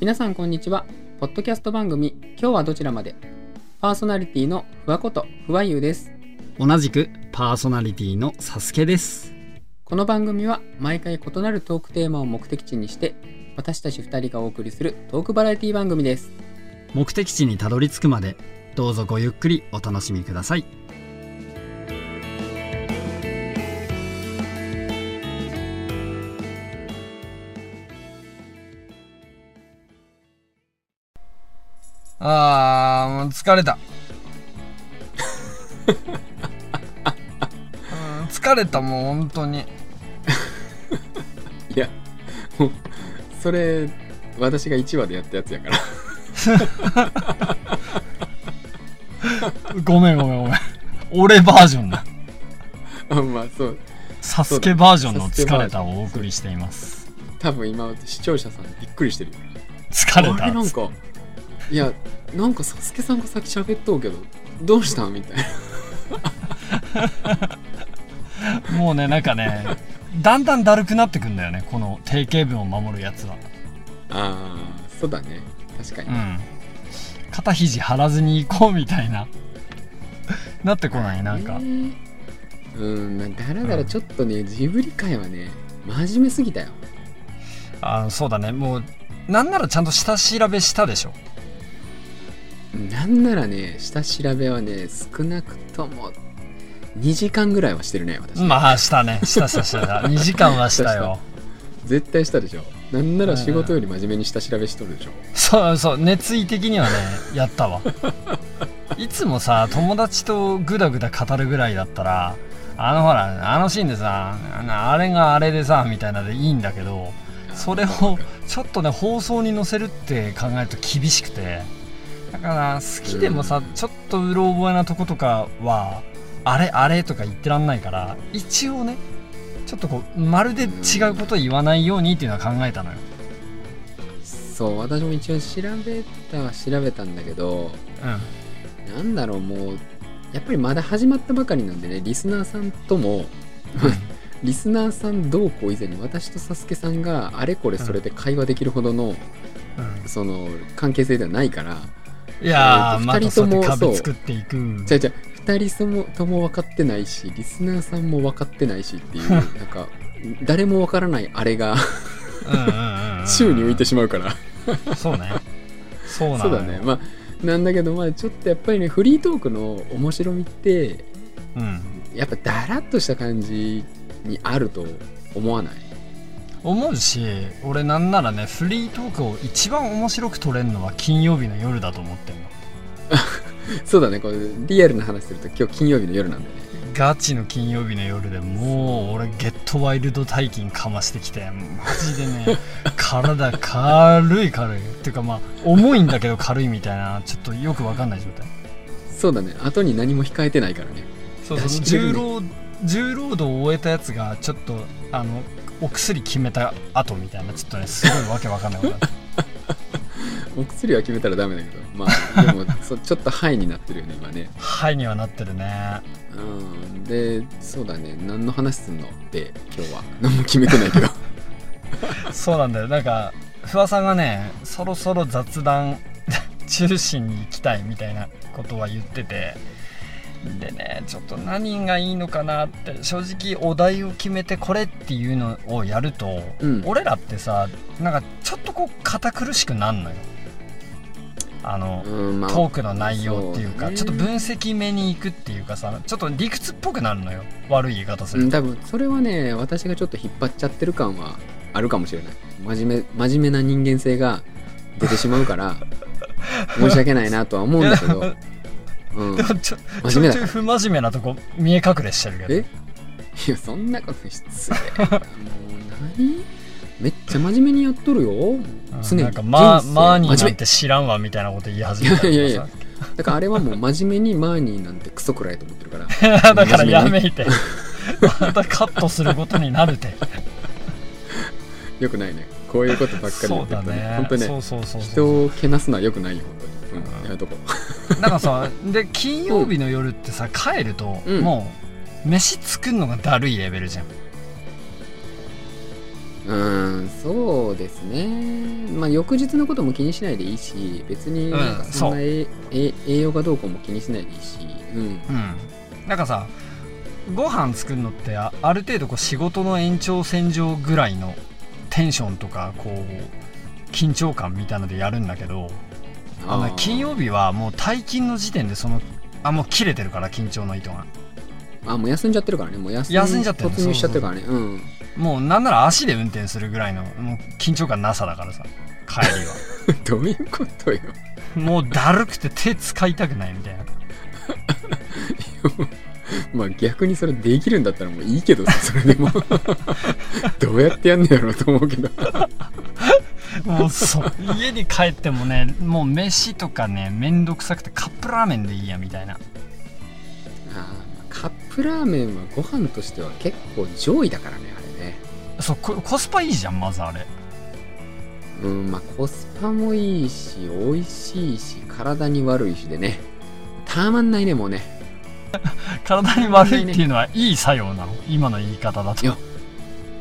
皆さんこんにちは。ポッドキャスト番組今日はどちらまで。パーソナリティのふわことふわゆうです。同じくパーソナリティのサスケです。この番組は毎回異なるトークテーマを目的地にして私たち2人がお送りするトークバラエティ番組です。目的地にたどり着くまでどうぞごゆっくりお楽しみくださいあー、もう疲れた。うん疲れた、もう本当に。いやもうそれ私が1話でやったやつやから ごめんごめんごめん。俺バージョンだ。あまあそうサスケバージョンの疲れたをお送りしています。多分今視聴者さんびっくりしてるよ疲れあれなんた。かいやなんかサスケさんが先喋っとうけどどうしたんみたいなもうね、なんかね、だんだんだるくなってくんだよね、この定型文を守るやつは。ああそうだね確かに、うん。肩肘張らずに行こうみたいな。なってこない、なんか。ねうんなんかだらだらちょっとね、ジブリ界はね真面目すぎたよあの、そうだね、もう、なんならちゃんと下調べしたでしょ。なんならね下調べはね少なくとも2時間ぐらいはしてるね私、まあ、したね。したしたした。2時間はしたよ。絶対したでしょ。なんなら仕事より真面目に下調べしとるでしょ、そうそう。熱意的にはねやったわ。いつもさ友達とグダグダ語るぐらいだったらあのほらあのシーンでさあれがあれでさみたいなでいいんだけどそれをちょっとね放送に載せるって考えると厳しくてだから好きでもさちょっとうろ覚えなとことかはあれあれとか言ってらんないから一応ねちょっとこうまるで違うことを言わないようにっていうのは考えたのよ。そう私も一応調べたは調べたんだけどうん。なんだろうもうやっぱりまだ始まったばかりなんでねリスナーさんとも リスナーさんどうこう以前に私とサスケさんがあれこれそれで会話できるほどの、うん。その関係性ではないからいやー、えーとまた二人ともそう作っていく。じゃあじゃあ2人ともとも分かってないしリスナーさんも分かってないしっていう なんか誰も分からないあれが宙に浮いてしまうからそうね。そうなだねまあなんだけどまあちょっとやっぱりねフリートークの面白みってうん。やっぱだらっとした感じにあると思わない？思うし、俺なんならね、フリートークを一番面白く撮れるのは金曜日の夜だと思ってんの。そうだねこれリアルな話すると今日金曜日の夜なんでね。ガチの金曜日の夜でもう俺ゲットワイルド大金かましてきてマジでね 体軽い軽い。っていうかまあ重いんだけど軽いみたいなちょっとよくわかんない状態。そうだね後に何も控えてないからね。そうそう重労重労働を終えたやつがちょっとあのお薬決めた後みたいなちょっとねすごいわけわかんないことだ お薬は決めたらダメだけどまあでもそちょっとハイになってるよね今ね。はいにはなってるね。うん。でそうだね。何の話すんのって今日は。何も決めてないけど。そうなんだよ。なんか不破さんがねそろそろ雑談中心に行きたいみたいなことは言っててでねちょっと何がいいのかなって正直お題を決めてこれっていうのをやると、うん。俺らってさなんかちょっとこう堅苦しくなんのよ。あの、うんまあトークの内容っていうかね。ちょっと分析目に行くっていうかさちょっと理屈っぽくなるのよ。悪い言い方すると、うん多分それはね私がちょっと引っ張っちゃってる感はあるかもしれない。真面目真面目な人間性が出てしまうから 申し訳ないなとは思うんだけど、うん、でもちょち真面目だからょいちょい不真面目なとこ見え隠れしてるけど。え？いやそんなこと失礼もう何？めっちゃ真面目にやっとるよ。うん常に。なんかマ人生マーニー真面なんて知らんわみたいなこと言い始めたいやいやいや目だからあれはもう真面目にマーニーなんてクソくらいと思ってるから。だからやめいてまたカットすることになるて。よくないね。こういうことばっかりってるとねね。本当ね。人をけなすのはよくないよ本当に、うん、やめとこなんかさで金曜日の夜ってさ帰ると、うん。もう飯作るのがだるいレベルじゃん。うーんそうですね。まあ翌日のことも気にしないでいいし別になんかう。んそんなええ栄養がどうこうも気にしないでいいし。うん。うん。なんかさご飯作るのってあある程度こう仕事の延長線上ぐらいのテンションとかこう緊張感みたいのでやるんだけどあのー。金曜日はもう退勤の時点でそのあもう切れてるから緊張の糸が。あもう休んじゃってるからね。もう休休んじゃってる。突入しちゃってるからね。うん。もうなんなら足で運転するぐらいのもう緊張感なさだからさ。帰りは。どういうことよ。もうだるくて手使いたくないみたいな。まあ逆にそれできるんだったらもういいけどさそれでも。どうやってやんねやろうと思うけどもうそう家に帰ってもねもう飯とかねめんどくさくてカップラーメンでいいやみたいな。あーカップラーメンはご飯としては結構上位だからねあれね。そうココスパいいじゃんまずあれ。うんまあコスパもいいし美味しいし体に悪いしでね。たまんないねもうね。体に悪いっていうのはいい作用なの？今の言い方だと。いや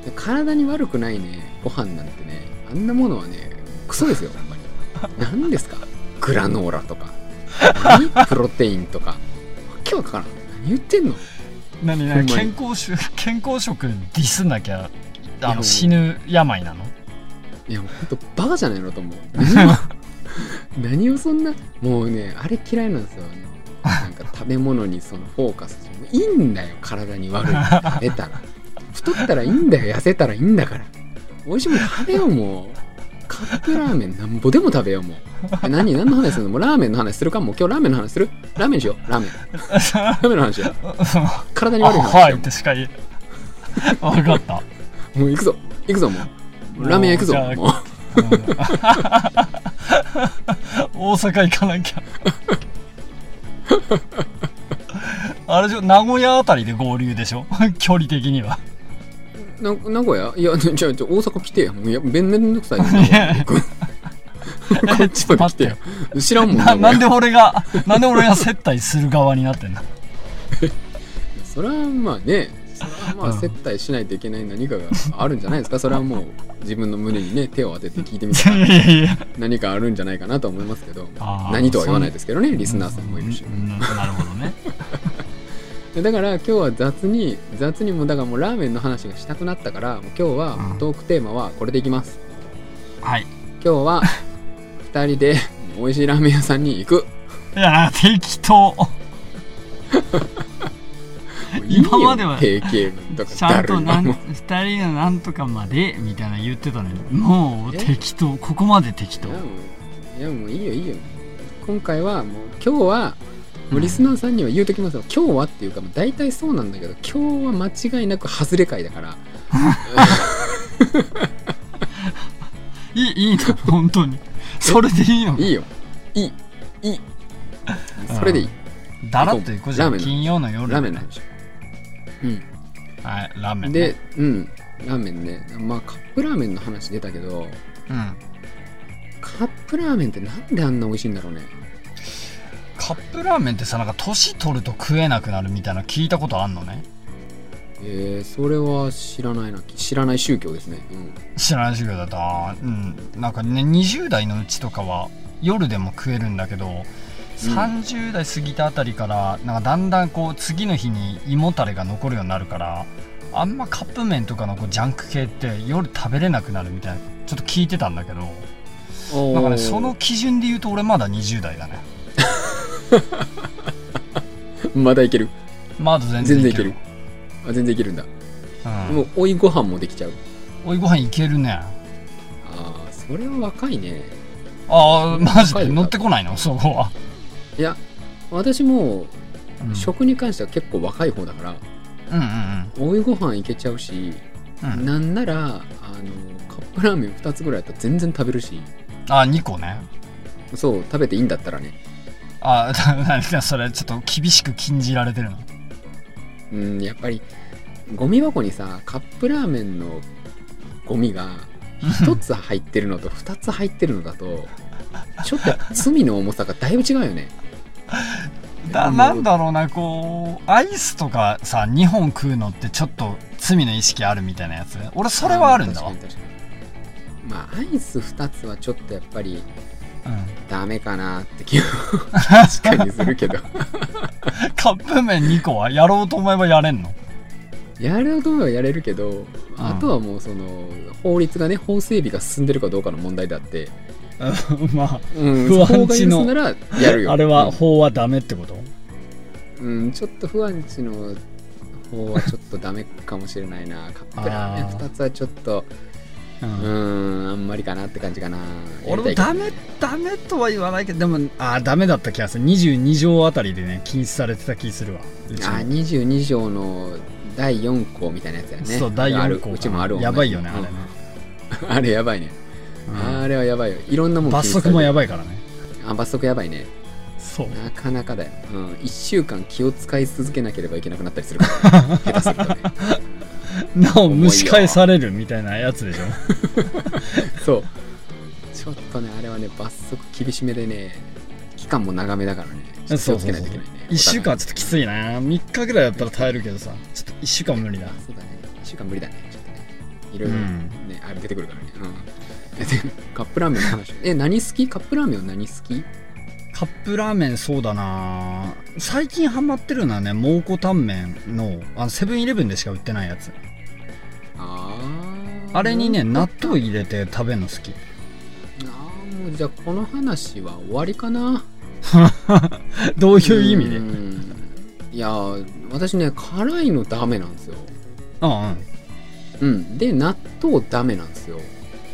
で体に悪くないねご飯なんてねあんなものはねクソですよ ほんまに。何ですか？グラノーラとか。何？プロテインとか。わけわからん。何言ってんの？何何？健康食健康食ディスんなきゃあの死ぬ病なの？いやもうほんとバカじゃないのと思う。何をそんなもうねあれ嫌いなんですよ。なんか食べ物にそのフォーカスしていいんだよ体に悪いの。食べたら。太ったらいいんだよ痩せたらいいんだから美味しいもの食べようもう。カップラーメンなんぼでも食べようもう。え何？何の話するの？もうラーメンの話するか？もう今日ラーメンの話する？ラーメンしよう。ラーメン。ラーメンの話しよう。体にあ悪い話しはいよってしか言え分かった。うもう行くぞ。行くぞもう。ラーメン屋行くぞ。もうじゃあもう。大阪行かなきゃ。あれでしょ？名古屋あたりで合流でしょ？距離的にはな名古屋？いや、じゃあ、じゃあ大阪来てや。もういや、めんどくさい。こっちまで来てよ。知らんもんななんで俺がなんで俺が接待する側になってんの？屋それはまあね、それはまあうん接待しないといけない何かがあるんじゃないですか？それはもう自分の胸にね、手を当てて聞いてみたら。何かあるんじゃないかなと思いますけど。何とは言わないですけどね、リスナーさんもいるし。うんうんなるほどねだから今日は雑に、雑にもだからもうラーメンの話がしたくなったから、もう今日はうん。トークテーマはこれでいきます。はい。今日は2人で美味しいラーメン屋さんに行く。いや適当。今までは定型文とかちゃんとなんだるいも。う2人のなんとかまでみたいな言ってたのにもうえ？適当。ここまで適当。いやもういいよいいよ。今回はもう今日はもうリスナーさんには言うときますよ、今日はっていうか大体そうなんだけど今日は間違いなく外れ会だから。いいいいの本当に。それでいいの？いいよ。いい。いい。それでいい。だらっと行こうじゃん。金曜の夜。ラーメンの話。うん。はいラーメンね。で、うん。ラーメンね。まあカップラーメンの話出たけどうん。カップラーメンってなんであんな美味しいんだろうねカップラーメンってさなんか年取ると食えなくなるみたいな聞いたことあんのね？えー、それは知らないな知らない宗教ですね。うん。知らない授業だとあーうん。なんかね20代のうちとかは夜でも食えるんだけど30代過ぎたあたりからなんかだんだんこう次の日に胃もたれが残るようになるからあんまカップ麺とかのこうジャンク系って夜食べれなくなるみたいなちょっと聞いてたんだけどなんかねその基準で言うと俺まだ20代だね まだいける。まだ全然いける。全然いける。あ全然いけるんだ、うん。もう追いご飯もできちゃう。おいご飯いけるね。ああそれは若いね。ああマジで？乗ってこないの？そこは。いや私もうん。食に関しては結構若い方だから、うんうん追いご飯いけちゃうし、うん。うんなんならあのカップラーメン2つぐらいだったら全然食べるし。あ2個ね。そう食べていいんだったらねあ 何だそれちょっと厳しく禁じられてるの？うんやっぱりゴミ箱にさカップラーメンのゴミが1つ入ってるのと 2つ入ってるのだとちょっと罪の重さがだいぶ違うよね。だなんだろうなこうアイスとかさ2本食うのってちょっと罪の意識あるみたいなやつ？俺それはあるんだわ。まあアイス2つはちょっとやっぱりうんダメかなって気が確かにするけど。カップ麺2個はやろうと思えばやれんの？やろうと思えばやれるけど、あとはもうその法律がね法整備が進んでるかどうかの問題であって、まあうん、不安地のならやるよ。あれは法はダメってこと？うん、うんちょっと不安地の方はちょっとダメかもしれないな。カップラーメンあー。2つはちょっとううんーんあんまりかなって感じかな。俺もダメダメとは言わないけどでもあーダメだった気がする。22条あたりでね禁止されてた気するわ。あも22条の第4項みたいなやつやね。そう第4ある項うちもあるわ。やばいよねあれね、う んあれやばいね、うん。あれはやばいよ。いろんなもん罰則もやばばいからね。あ罰則やばいね。そう。なかなかだよ、うん、1週間気を使い続けなければいけなくなったりするから。下手するとね なお蒸し返されるみたいなやつでしょ。そう。ちょっとねあれはね罰則厳しめでね期間も長めだからね。気をつけないといけないね。1週間はちょっときついな。3日ぐらいだったら耐えるけどさ。ちょっと1週間無理だ。あそうだね。1週間無理だね。ちょっとねいろいろうんね、あれ出てくるからね。うん。でカップラーメンの話。え何好き？カップラーメンは何好き？カップラーメンそうだな。最近ハマってるのはね蒙古タンメンのあのセブンイレブンでしか売ってないやつあれにね納あ豆入れて食べるの好き。ーもうじゃあこの話は終わりかな。どういう意味で？いや私ね辛いのダメなんですよ。うん。うん。で納豆ダメなんですよ。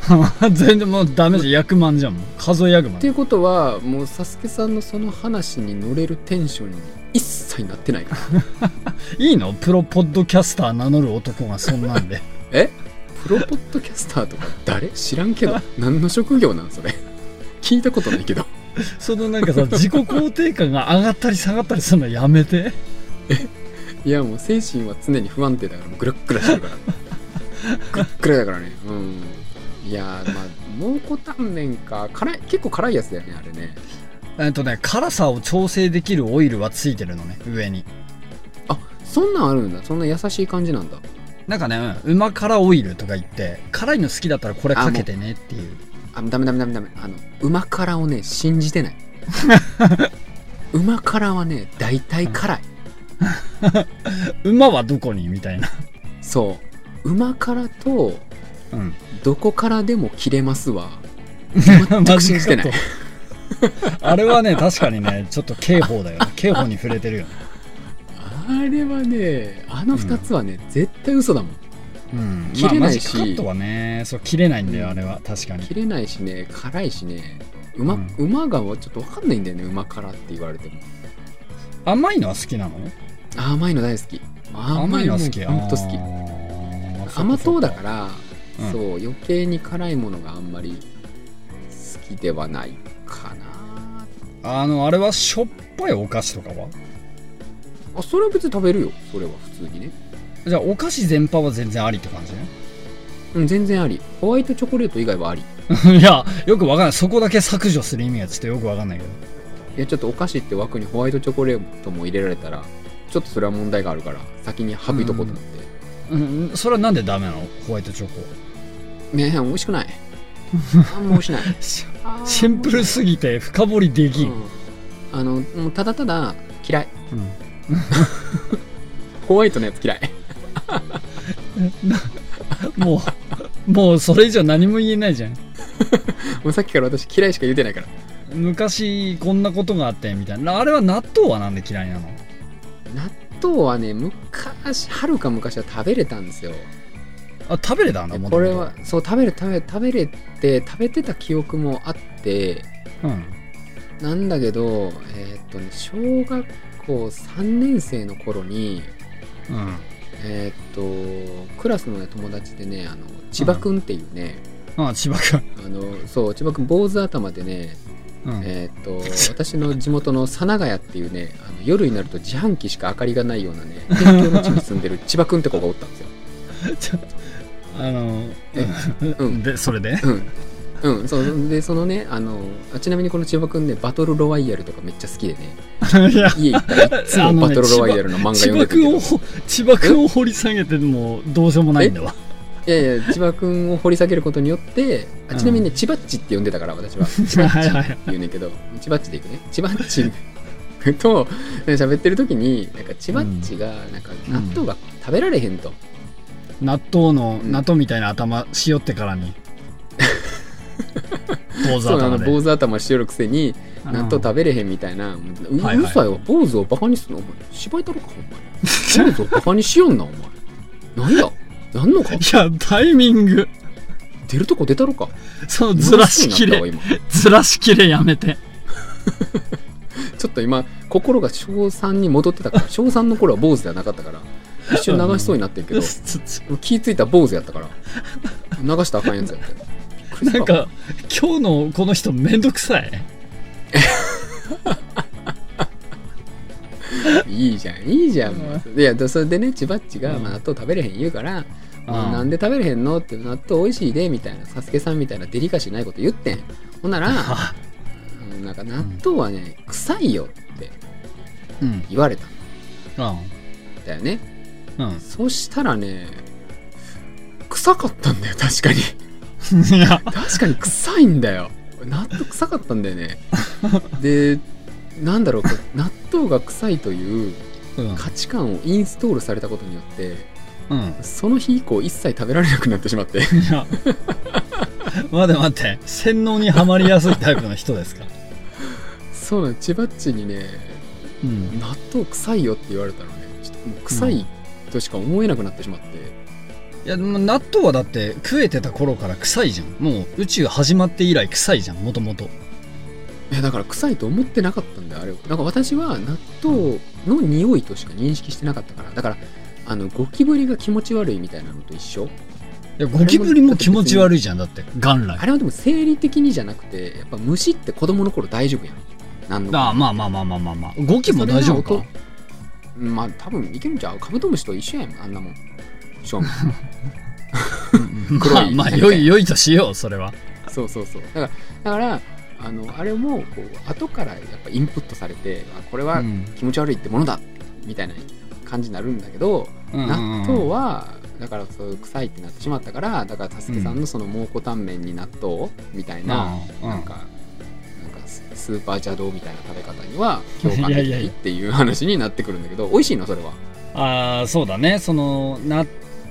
全然もうダメじゃん。役満じゃん。もう数え役満。っていうことはもうサスケさんのその話に乗れるテンションに一切なってないから。いいの？プロポッドキャスター名乗る男がそんなんで。え？プロポッドキャスターとか誰？知らんけど。何の職業なんそれ？聞いたことないけど。そのなんかさ自己肯定感が上がったり下がったりするのやめて。いやもう精神は常に不安定だからもうグラッグラしてるから。グラッグラだからね。うん。いやーまあ蒙古タンメンか。辛い結構辛いやつだよねあれね。えっとね辛さを調整できるオイルはついてるのね上に。あそんなんあるんだ。そんな優しい感じなんだなんかねうま辛オイルとか言って辛いの好きだったらこれかけてねっていう。あダメダメダメダメ。あのうま辛をね信じてない。うま辛はね大体辛い。馬はどこにみたいな。そう。うま辛とうん。どこからでも切れますわ。全く信じてない。あれはね確かにねちょっと刑法だよね。刑法に触れてるよねあれはねあの2つはね、絶対嘘だもん。うん。切れないし。まあカットはねそう切れないんだよあれは。確かに。切れないしね辛いしね。馬、うん。馬がちょっと分かんないんだよね馬辛って言われても。甘いのは好きなの？あ甘いの大好き。甘いの好き。ほんと好き。き甘党だから、うん。そう余計に辛いものがあんまり好きではないかな。あのあれはしょっぱいお菓子とかは？あそれは別に食べるよ。それは普通にね。じゃあお菓子全般は全然ありって感じね？うん全然あり。ホワイトチョコレート以外はあり。いやよくわかんない。そこだけ削除する意味がちょっとよくわかんないけど。いやちょっとお菓子って枠にホワイトチョコレートも入れられたらちょっとそれは問題があるから先に省いとこうと思って、うんそれはなんでダメなの？ホワイトチョコ。ねえ美味しくない。あんま美味しくない。シンプルすぎて深掘りできん、うん。あのもうただただ嫌い。うん ホワイトのやつ嫌い。もうもうそれ以上何も言えないじゃん。もうさっきから私嫌いしか言ってないから。昔こんなことがあってみたいな。あれは納豆はなんで嫌いなの？納豆はね昔はるか昔は食べれたんですよ。あ食べれた？んだもこれはそう食べれ食べ食べれて食べてた記憶もあって。うん。なんだけどえーっとね小学校3年生の頃にうん。えーっとクラスの、ね、友達でねあの千葉くんっていうね、あ千葉君あのそう千葉くん坊主頭でね、うん。えーっと私の地元の佐長谷っていうねあの夜になると自販機しか明かりがないようなね辺境の地に住んでる千葉くんって子がおったんですよ。ちょっとあのえうん。でそれで？うん、うんそうでそのねあのあちなみにこの千葉くんねバトルロワイヤルとかめっちゃ好きでね。いや。家行ったらいつもバトルロワイヤルの漫画千読んで葉君をる。けど千葉君を掘り下げてもどうしようもないんだわ。いやいや千葉くんを掘り下げることによってあちなみにね、千葉っちって呼んでたから私は。千葉っちって言うねんけど千葉っちでいくね。千葉っちと喋ってる時になんか千葉っちがなんか納豆が食べられへんと、納豆の納豆みたいな頭しよってからに 坊主頭で。坊主頭しよるくせにうん。納豆食べれへんみたいな、ううはいはい。るさいわ坊主をバカにするの？お前。芝居だろか？お前。坊主をバカにしよんな？お前。なんや？やんのか？いやタイミング。出るとこ出たろか？そのずらしきれずらしきれやめて。ちょっと今心が小3に戻ってたから。小3の頃は坊主ではなかったから。一瞬流しそうになってるけど。気付いたら坊主やったから。流したらあかんやつやった なんか今日のこの人めんどくさい？いいじゃんいいじゃん、いやでそれでねちばっちが、納豆食べれへん言うから、うん。なんで食べれへんの？って納豆美味しいでみたいなサスケさんみたいなデリカシーないこと言ってん。ほんならうん なんか納豆はね、臭いよってうん。言われたんうん。だよね。うん。そしたらね臭かったんだよ確かにいや。確かに臭いんだよ。納豆臭かったんだよね。でなんだろう納豆が臭いといううん。価値観をインストールされたことによってうん。その日以降一切食べられなくなってしまって。いや。待って待って。洗脳にはまりやすいタイプの人ですか？そうなの。千葉っちにねうん。納豆臭いよって言われたらねちょっともう臭いとしか思えなくなってしまって、いやでも納豆はだって食えてた頃から臭いじゃん。もう宇宙始まって以来臭いじゃんもともといやだから臭いと思ってなかったんだよあれなんか私は納豆の匂いとしか認識してなかったから。だからあのゴキブリが気持ち悪いみたいなのと一緒。いやゴキブリも気持ち悪いじゃんだって元来。あれはでも生理的にじゃなくてやっぱ虫って子供の頃大丈夫やん。なんのああまあまあまあまあまあまあ。ゴキも大丈夫か？まあ多分いけるんちゃう？カブトムシと一緒やんあんなもん。正味 黒まあいまあ 良い良いとしようそれは。そうそうそう。だからだからあのあれもこう後からやっぱインプットされてあこれはうん。気持ち悪いってものだみたいな感じになるんだけど、うんうんうん。納豆はだからそういう臭いってなってしまったからだからたすけさんのその蒙古タンメンに納豆みたいな、うんなんかなんかススーパー邪道みたいな食べ方には共感できいやいややないいっていう話になってくるんだけど美味しいの？それは。ああそうだね。その納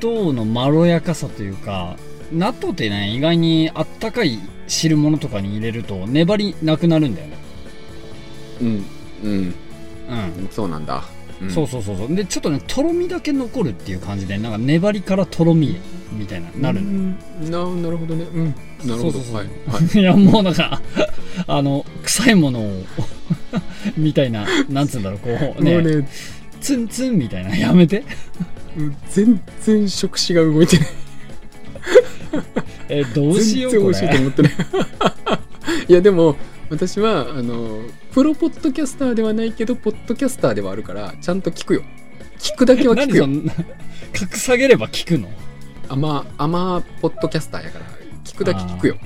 豆のまろやかさというか納豆ってね意外にあったかい汁物とかに入れると粘りなくなるんだよね。うんうん。うん。そうなんだ、うん。そうそうそうそう。でちょっとねとろみだけ残るっていう感じでなんか粘りからとろみみたいななるのよ。うん。ななるほどね。うん。なるほど。そうそうそう。はい、はい、いやもうなんかあの臭いものを みたいななんつうんだろうこうねもうねツンツンみたいなやめて。うん全然触手が動いてない。えどうしようこ全然美味しいとれ思ってない。いやでも私はあのプロポッドキャスターではないけどポッドキャスターではあるからちゃんと聞くよ。聞くだけは聞くよ。格下げれば聞くの？アマアマポッドキャスターやから聞くだけ聞くよ。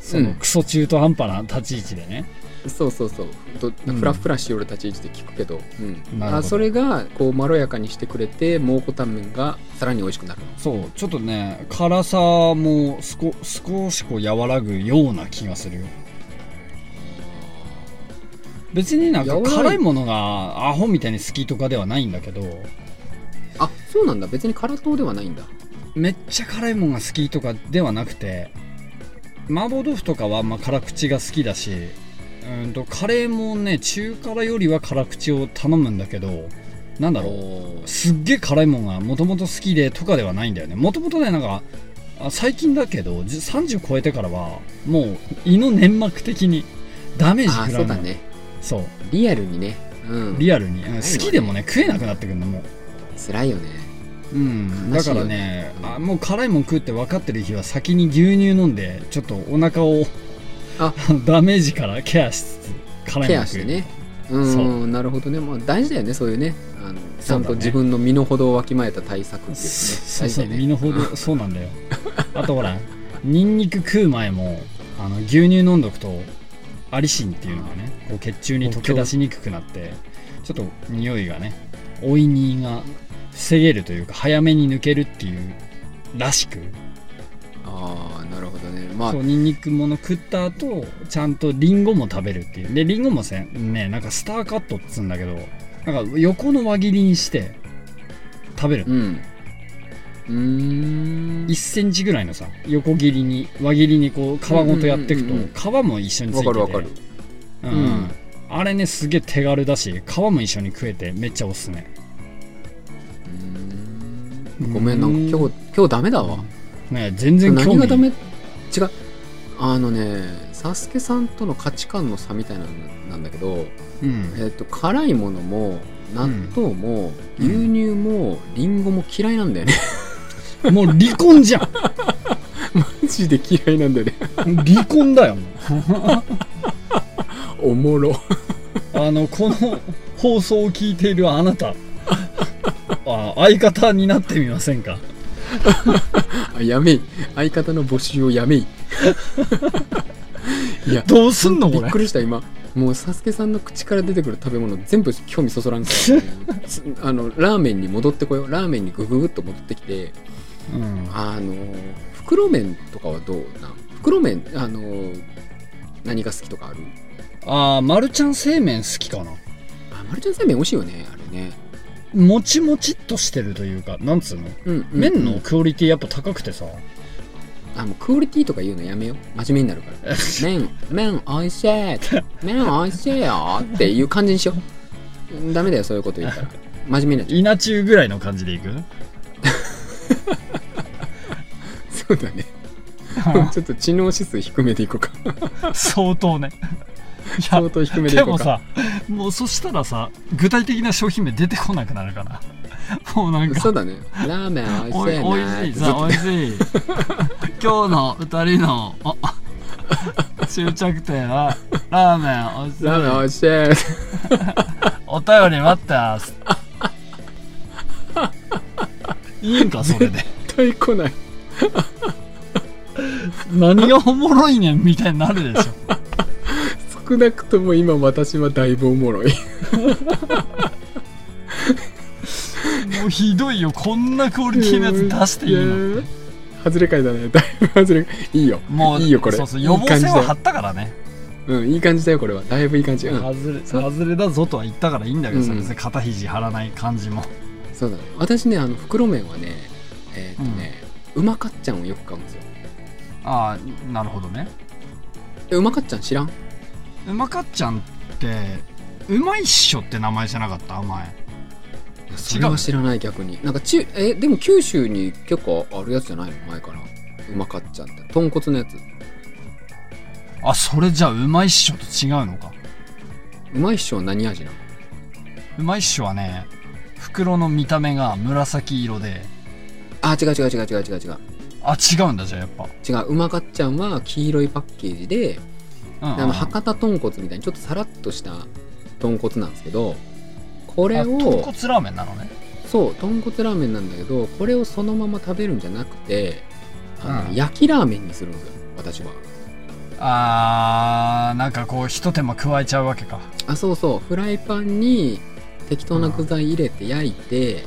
そのクソ中途半端な立ち位置でね、そうそうそう。とうん。フラフラしよる立ち位置で聞くけど,、うん。あそれがこうまろやかにしてくれて蒙古タンメンがさらに美味しくなる。そう。ちょっとね辛さもすこ少しこう和らぐような気がするよ。別になんか辛いものがアホみたいに好きとかではないんだけど。あそうなんだ。別に辛党ではないんだ。めっちゃ辛いものが好きとかではなくて麻婆豆腐とかはまあ辛口が好きだしうんとカレーもね中辛よりは辛口を頼むんだけどなんだろうすっげえ辛いもんがもともと好きでとかではないんだよね。もともとねなんかあ最近だけどじ30超えてからはもう胃の粘膜的にダメージあ食らうのそうだね。そう。リアルにね。うん。リアルに、好きでもね食えなくなってくるのもう。辛いよね。うん、だからねねうんあもう辛いもん食うって分かってる日は先に牛乳飲んでちょっとお腹をあ。ダメージからケアしつつ辛いケもん食うアしてねうそんなるほどね、まあ、大事だよねそういうね。あのちゃんと自分の身の程をわきまえた対策っていうのね。そうそう身の程 そうなんだよ。あとほらニンニク食う前もあの牛乳飲んどくとアリシンっていうのがねこう血中に溶け出しにくくなってちょっと匂いがねおいにが防げるというか早めに抜けるっていうらしくああなるほどね。まあそうニンニクもの食った後ちゃんとリンゴも食べるっていう。でリンゴもせねなんかスターカットっつうんだけどなんか横の輪切りにして食べる。うん。うーん。1センチぐらいのさ横切りに輪切りにこう皮ごとやっていくと、うんうんうん。皮も一緒についてて。わかるわかる。うん。うん。あれねすげえ手軽だし皮も一緒に食えてめっちゃおすすめ。うーん。ごめんなんか今日今日ダメだわね全然興味何がダメ？違う。あのねサスケさんとの価値観の差みたいなのなんだけど、うん。えっと辛いものも納豆もうん。牛乳もリンゴも嫌いなんだよね。もう離婚じゃん。マジで嫌いなんだよね。離婚だよ。おもろ。あのこの放送を聞いているあなた。あ相方になってみませんか？あやめい。相方の募集をやめい。いやどうすんのこれ？びっくりした今。もうサスケさんの口から出てくる食べ物全部興味そそらんからつあのラーメンに戻ってこよう。ラーメンにグググっと戻ってきて。うん。あの袋麺とかはどうなん？袋麺あの何が好きとかある？ああマルちゃん製麺好きかな。あマルちゃん製麺美味しいよねあれねもちもちっとしてるというかなんつうの？うん、うん。麺のクオリティやっぱ高くてさ。あもうクオリティとか言うのやめよう。真面目になるから。麺麺美味しい。麺美味しいよっていう感じにしよう。ダメだよそういうこと言ったら。真面目になっちゃう。稲中ぐらいの感じでいく？そうだね。ちょっと知能指数低めでいこうか。相当ね 相当低めでいこうか。でもさもうそしたらさ具体的な商品名出てこなくなるから。もうなんかそうだね。ラーメン美おい味しいねおいしいさおいしい。今日の二人のあ終着点はラーメンおいしい。ラーメン美味しい。お便り待ってます。いいんかそれで。絶対来ない。何がおもろいねんみたいになるでしょ少なくとも今私はだいぶおもろい。もうひどいよ。こんなクオリティのやつ出していいの外れ会だねだいぶ外れいいよ。もういいよこれ。そうそう。予防線は張ったからね。うんいい感じだよこれは。だいぶいい感じ。うん。外れ外れだぞとは言ったからいいんだけどさ、うん。別に肩肘張らない感じも。そうだね。私ねあの袋麺はねえーっとね、うまかっちゃんをよく買うんですよ。ああなるほどね。えうまかっちゃん知らん？うまかっちゃんってうまいっしょって名前じゃなかった？前。それは知らない逆に。なんかちえでも九州に結構あるやつじゃないの？前から。うまかっちゃんって。豚骨のやつ。あそれじゃあうまいっしょと違うのか？うまいっしょは何味なの？うまいっしょはね袋の見た目が紫色で。あ違う違う違う違う違う違う。あ違うんだじゃあやっぱ。違う。うまかっちゃんは黄色いパッケージでうんうんうん。あの博多豚骨みたいにちょっとさらっとした豚骨なんですけどこれあを豚骨ラーメンなのね。そう豚骨ラーメンなんだけどこれをそのまま食べるんじゃなくてあの、うん。焼きラーメンにするんですよ私は。あーなんかこうひと手間加えちゃうわけか。あそうそう。フライパンに適当な具材入れて焼いて、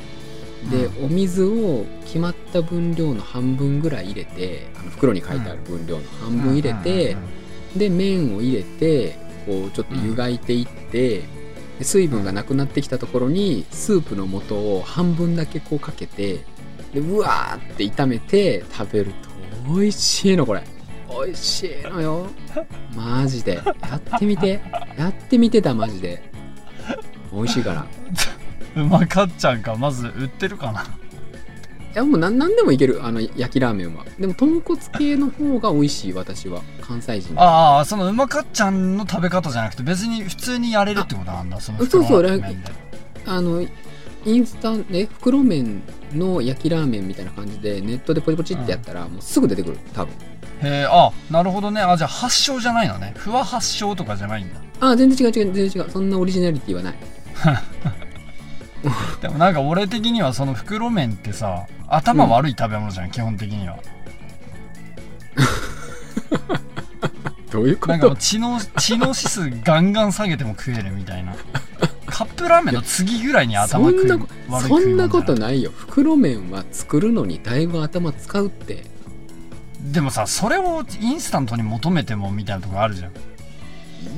でうお水を決まった分量の半分ぐらい入れてあの袋に書いてある分量の半分入れて、うんうんうんで麺を入れてこうちょっと湯がいていって、で水分がなくなってきたところにスープの素を半分だけこうかけてでうわーって炒めて食べると。美味しいのこれ。美味しいのよ。マジで。やってみて。やってみてたマジで。美味しいから。うまかっちゃんか。まず売ってるかな。いやもう何何でもいける。あの焼きラーメンは。でも豚骨系の方が美味しい私は。関西人。ああそのうまかっちゃんの食べ方じゃなくて別に普通にやれるってことなんだそのそうそう袋ラーメンで。あのインスタね袋麺の焼きラーメンみたいな感じでネットでポチポチってやったらもうすぐ出てくる多分。へえあなるほどね。あじゃあ発祥じゃないのね。ふわ発祥とかじゃないんだ。あ全然違う違う全然違う。そんなオリジナリティはない。でもなんか俺的にはその袋麺ってさ頭悪い食べ物じゃん、基本的には。どういうこなんか知能知能指数ガンガン下げても食えるみたいな。カップラーメンの次ぐらいに頭食いそんなそんなこといないよ。袋麺は作るのにだいぶ頭使うって。でもさそれをインスタントに求めてもみたいなとこあるじゃん。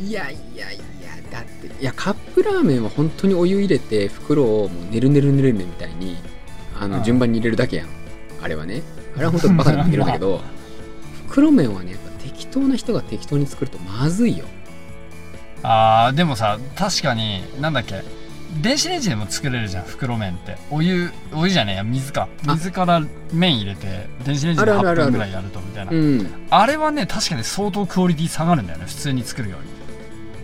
いやいやいやだっていやカップラーメンは本当にお湯入れて袋をもうねるねるねるねみたいにあのうん。順番に入れるだけやん、あれはね。あれは本当にバカでもできるんだけど、袋麺はねやっぱ適当な人が適当に作るとまずいよ。あーでもさ確かになんだっけ電子レンジでも作れるじゃん袋麺って。お湯お湯じゃねえや水か。あ。水から麺入れて電子レンジで8あるあるあるある分ぐらいやるとみたいな。うん。あれはね確かに相当クオリティ下がるんだよね普通に作るより。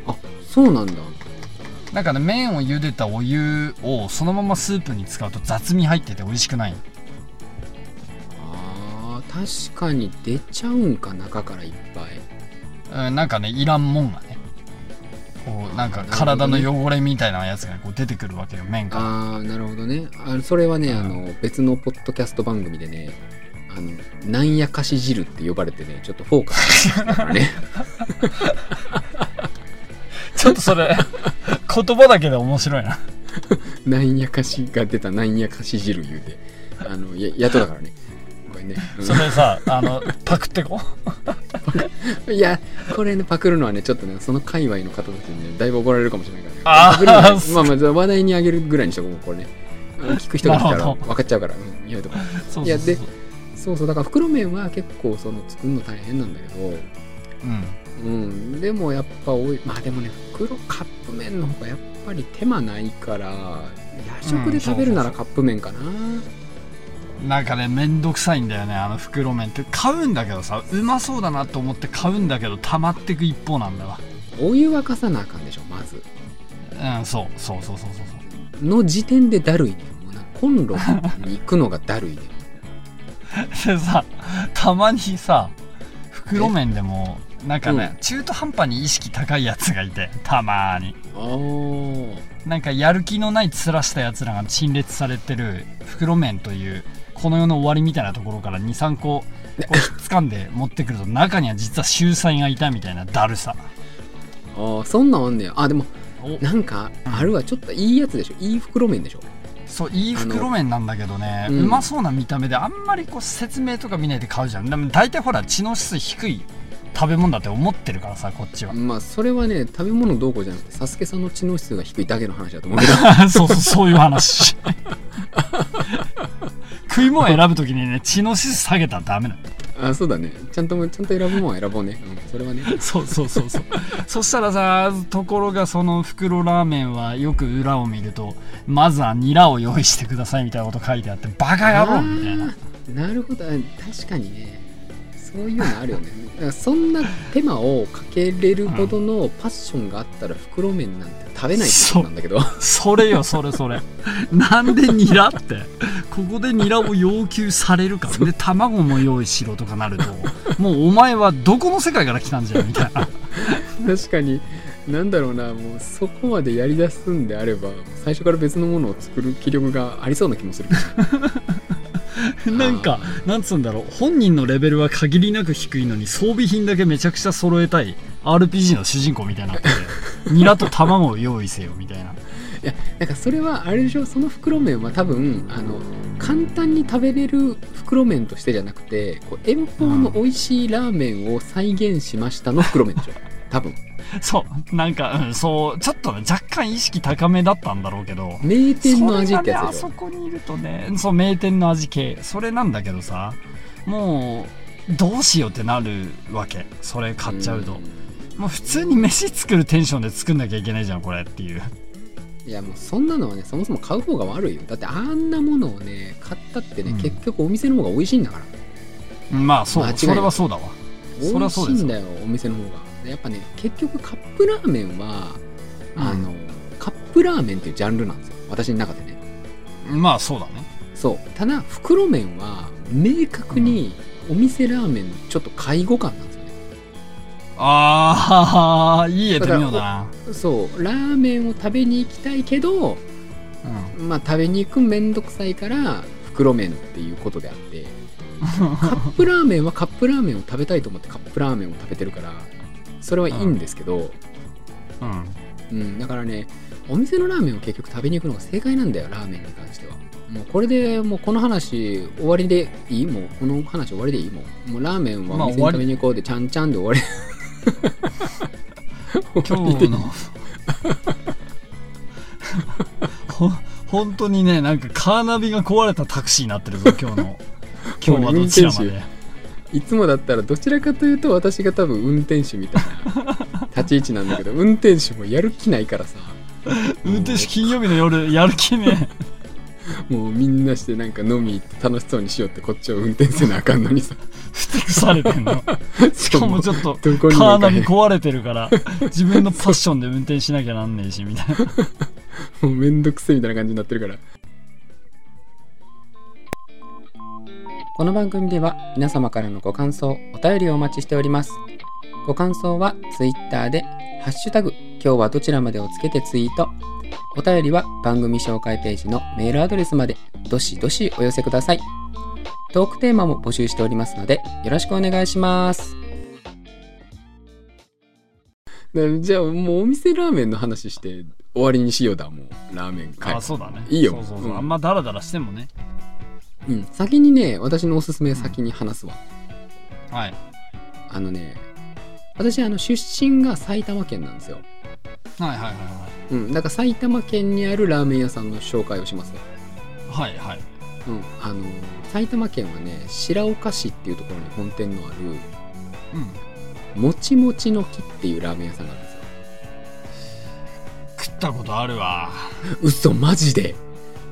あそうなんだなんかね麺を茹でたお湯をそのままスープに使うと雑味入ってて美味しくない。あー確かに出ちゃうんか中からいっぱい。うんなんかねいらんもんがね。こうなんか体の汚れみたいなやつがこう出てくるわけよ麺から。ああなるほどね。あそれはね、うん。あの別のポッドキャスト番組でねあのなんやかし汁って呼ばれてねちょっとフォーカスしてたからね。ちょっとそれ言葉だけで面白いな。なんやかしが出たなんやかし汁言うて。あのややっとだからね。これね、うん。それさあのパクってこいやこれねパクるのはねちょっとねその界隈の方たちにねだいぶ怒られるかもしれないから。ねあーパクるのはそう。まあまあ話題にあげるぐらいにしとこうこれね。聞く人が来たら 分かっちゃうから、うん、やめとこうそうそうそう。いやでそうそうだから袋麺は結構その作るの大変なんだけどうん。うん、でもやっぱ多い。まあでもね袋カップ麺の方がやっぱり手間ないから夜食で食べるならカップ麺かな、なんかねめんどくさいんだよねあの袋麺って。買うんだけどさうまそうだなと思って買うんだけど溜まってく一方なんだわ。お湯沸かさなあかんでしょまず。うんそうそうそうそうそう。そうの時点でだるいね。もうなコンロに行くのがだるいね。でさたまにさ袋麺でもなんかね、中途半端に意識高いやつがいてたまーに。なんかやる気のない面したやつらが陳列されてる袋麺というこの世の終わりみたいなところから23個こう 掴んで持ってくると中には実は秀才がいたみたいなだるさ。あーそんなんあんねや。あでもお。なんかあるわちょっといいやつでしょ。いい袋麺でしょ。そういい袋麺なんだけどねううん。まそうな見た目であんまりこう説明とか見ないで買うじゃん。でも大体ほら知能指数低い食べ物だって思ってるからさこっちは。まあそれはね食べ物どうこうじゃなくてサスケさんの知能指数が低いだけの話だと思うけど。そうそうそういう話。食い物選ぶ時にね知能指数下げたらダメなの。あそうだね。ちゃんとちゃんと選ぶもんは選ぼうね、うん、それはね。そうそうそうそう。そしたらさところがその袋ラーメンはよく裏を見るとまずはニラを用意してくださいみたいなこと書いてあってバカ野郎みたいな。なるほど。あ確かにねそういうのあるよね。だからそんな手間をかけれるほどのパッションがあったら袋麺なんて食べないってことなんだけど。それよそれそれ。なんでニラって？ここでニラを要求されるか。で卵も用意しろとかなると。もうお前はどこの世界から来たんじゃんみたいな。確かに。なんだろうな。もうそこまでやりだすんであれば最初から別のものを作る気力がありそうな気もするけどね なんかなんつうんだろう。本人のレベルは限りなく低いのに装備品だけめちゃくちゃ揃えたい。RPG の主人公みたいになっててニラと卵を用意せよみたいな。いやなんかそれはあれでしょ。その袋麺は多分あの簡単に食べれる袋麺としてじゃなくてこう遠方の美味しいラーメンを再現しましたの袋麺でしょ。多分 そうなんか、うん、そうちょっとね若干意識高めだったんだろうけど。名店の味ってやつねあそこにいるとねそう名店の味系。それなんだけどさもうどうしようってなるわけ。それ買っちゃうと、もう普通に飯作るテンションで作んなきゃいけないじゃんこれっていう。いやもうそんなのはねそもそも買う方が悪いよ。だってあんなものをね買ったってね、うん。結局お店の方が美味しいんだから。まあそうそれはそうだわ。美味しいんだよお店の方がやっぱね結局カップラーメンは、うん。あのカップラーメンっていうジャンルなんですよ。私の中でね。まあそうだね。そう。ただ袋麺は明確にお店ラーメンのちょっと介護感なんですよね。ああいい絵ようだなそう。ラーメンを食べに行きたいけどまあ食べに行くめんどくさいから袋麺っていうことであって。カップラーメンはカップラーメンを食べたいと思ってカップラーメンを食べてるからそれはいいんですけど、うんうん、だからねお店のラーメンを結局食べに行くのが正解なんだよラーメンに関しては。もうこれでもうこの話終わりでいい？もうこの話終わりでいい？もんもうラーメンはお店に食べに行こうでちゃんちゃんで終わり。今日のほ本当にねなんかカーナビが壊れたタクシーになってるぞ今日の今日はどちらまでいつもだったらどちらかというと私が多分運転手みたいな 立ち位置なんだけど運転手もやる気ないからさ。運転手金曜日の夜やる気ね。もうみんなしてなんか飲み行って楽しそうにしようってこっちを運転せなあかんのにさ。ふてくされてんの。しかもちょっとカーナビ壊れてるから自分のパッションで運転しなきゃなんねえしみたいな。もうめんどくせえみたいな感じになってるからこの番組では皆様からのご感想お便りをお待ちしております。ご感想は Twitter で「ハッシュタグ今日はどちらまで」をつけてツイート。お便りは番組紹介ページのメールアドレスまでどしどしお寄せください。トークテーマも募集しておりますのでよろしくお願いします。じゃあもうお店ラーメンの話して終わりにしようだもう。ラーメン会。あそうだね。いいよ。そうそうそう、うんあんまダラダラしてもねうん、先にね私のおすすめ先に話すわ、はい。あのね私あの出身が埼玉県なんですよ、はいはいはいうん、だから埼玉県にあるラーメン屋さんの紹介をします。よ、はいはい。はいうん、あの埼玉県はね白岡市っていうところに本店のあるうん。もちもちの木っていうラーメン屋さんがあるんですよ。食ったことあるわ。嘘マジで。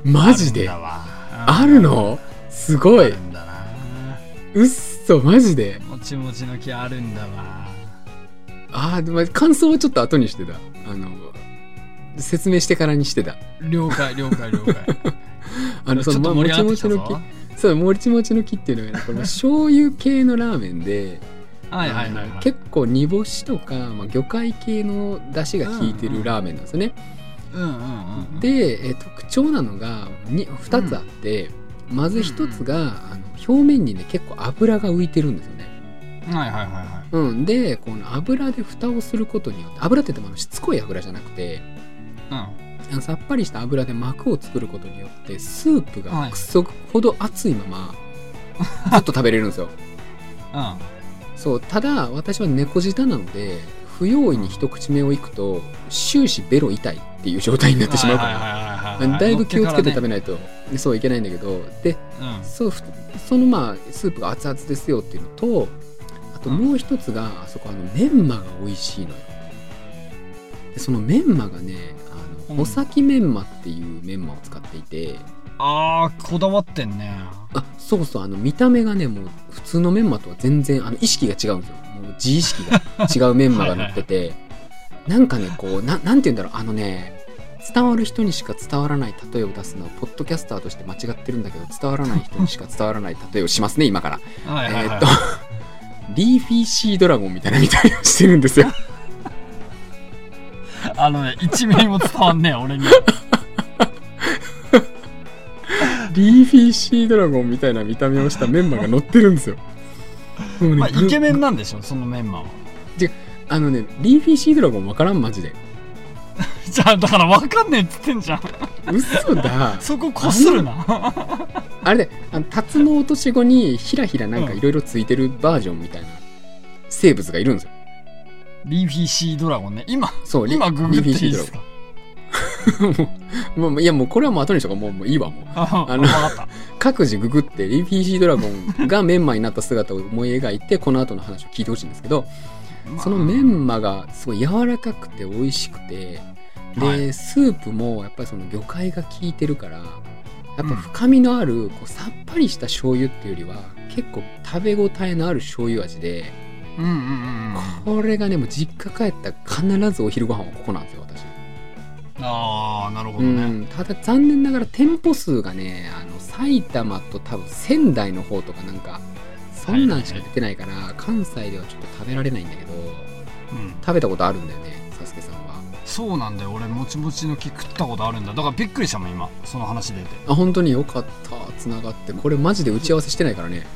マジで。あるの？すごい。んだな。嘘マジで。もちもちの木あるんだわ。ああでも感想はちょっと後にしてた。あの説明してからにしてた。了解了解了解。あのそのもちもちの木。そうもちもちの木っていうのがね この醤油系のラーメンではいはいはい、はい。あの、結構煮干しとか、まあ、魚介系の出汁が効いてるラーメンなんですよね、うんうんで、えー特徴なのがに2つあって、まず1つが、あの表面にね結構油が浮いてるんですよね、はいはいはいはうん、でこの油で蓋をすることによって油って言ってもしつこい油じゃなくていあのさっぱりした油で膜を作ることによってスープはい。がくそほど熱いままずっと食べれるんですよ。う んうん。そう。ただ私は猫舌なので不用意に一口目をいくと終始ベロ痛いっていう状態になってしまう。からだいぶ気をつけて食べべないと。そういけないんだけど。でうん。そうふそのまあスープが熱々ですよっていうのとあともう一つがあそこあのメンマが美味しいのよ。でそのメンマがねあうん。の穂先メンマっていうメンマを使っていて。あーこだわってんね。あそうそう。あの見た目がねもう普通のメンマとは全然あの意識が違うんですよ自意識が違うメンマが乗っててなんかねこうななんて言うんだろう。あのね伝わる人にしか伝わらない例えを出すのはポッドキャスターとして間違ってるんだけど伝わらない人にしか伝わらない例えをしますね 今から。はいはいはい。えーっとリーフィーシードラゴンみたいな見た目をしてるんですよ。あのね1ミリも伝わんねえ 俺に。リーフィーシードラゴンみたいな見た目をしたメンマが乗ってるんですよもうねまあイケメンなんでしょそのメンマは。あのねリーフィーシードラゴンわからんマジで。じゃあだから分かんねえっつってんじゃん。嘘だ。そここするな。あれであのタツノオトシゴにひらひらなんかいろいろついてるバージョンみたいな生物がいるんですよ。リーフィーシードラゴンね。今そうリ今ググっていいですか？もういやもうこれはもう後にしとかもうもういいわもう。ああの各自ググってリーフィーシードラゴンがメンマになった姿を思い描いてこの後の話を聞いてほしいんですけどそのメンマがすごい柔らかくて美味しくてで、はい。スープもやっぱりその魚介が効いてるからやっぱ深みのあるこうさっぱりした醤油っていうよりは結構食べ応えのある醤油味でうんうんうんうん。これがねもう実家帰ったら必ずお昼ご飯はここなんですよ。私、ああなるほうどね、ん、ただ残念ながら店舗数がねあの埼玉と多分仙台の方とかなんかそんなんしか出てないから、関西ではちょっと食べられないんだけどうん。食べたことあるんだよねサスケさんは。そうなんだよ。俺もちもちの木食ったことあるんだ。だからびっくりしたもん今。その話出て。あ本当に？よかった。つながって。これマジで打ち合わせしてないからね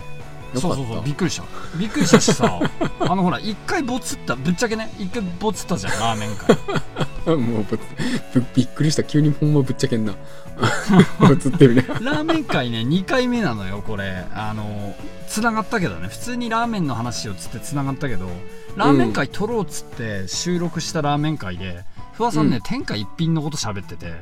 そうそうそうびっくりした。びっくりしたしさ あのほら一回ボツったぶっちゃけね一回ボツったじゃんラーメン会。もうぶぶびっくりした。急にほんまぶっちゃけんな。映ってるね。ラーメン会ね2回目なのよこれ。あの繋がったけどね。普通にラーメンの話をつって繋がったけどラーメン会撮ろうっつって収録したラーメン会で不破さんね、うん天下一品のこと喋ってて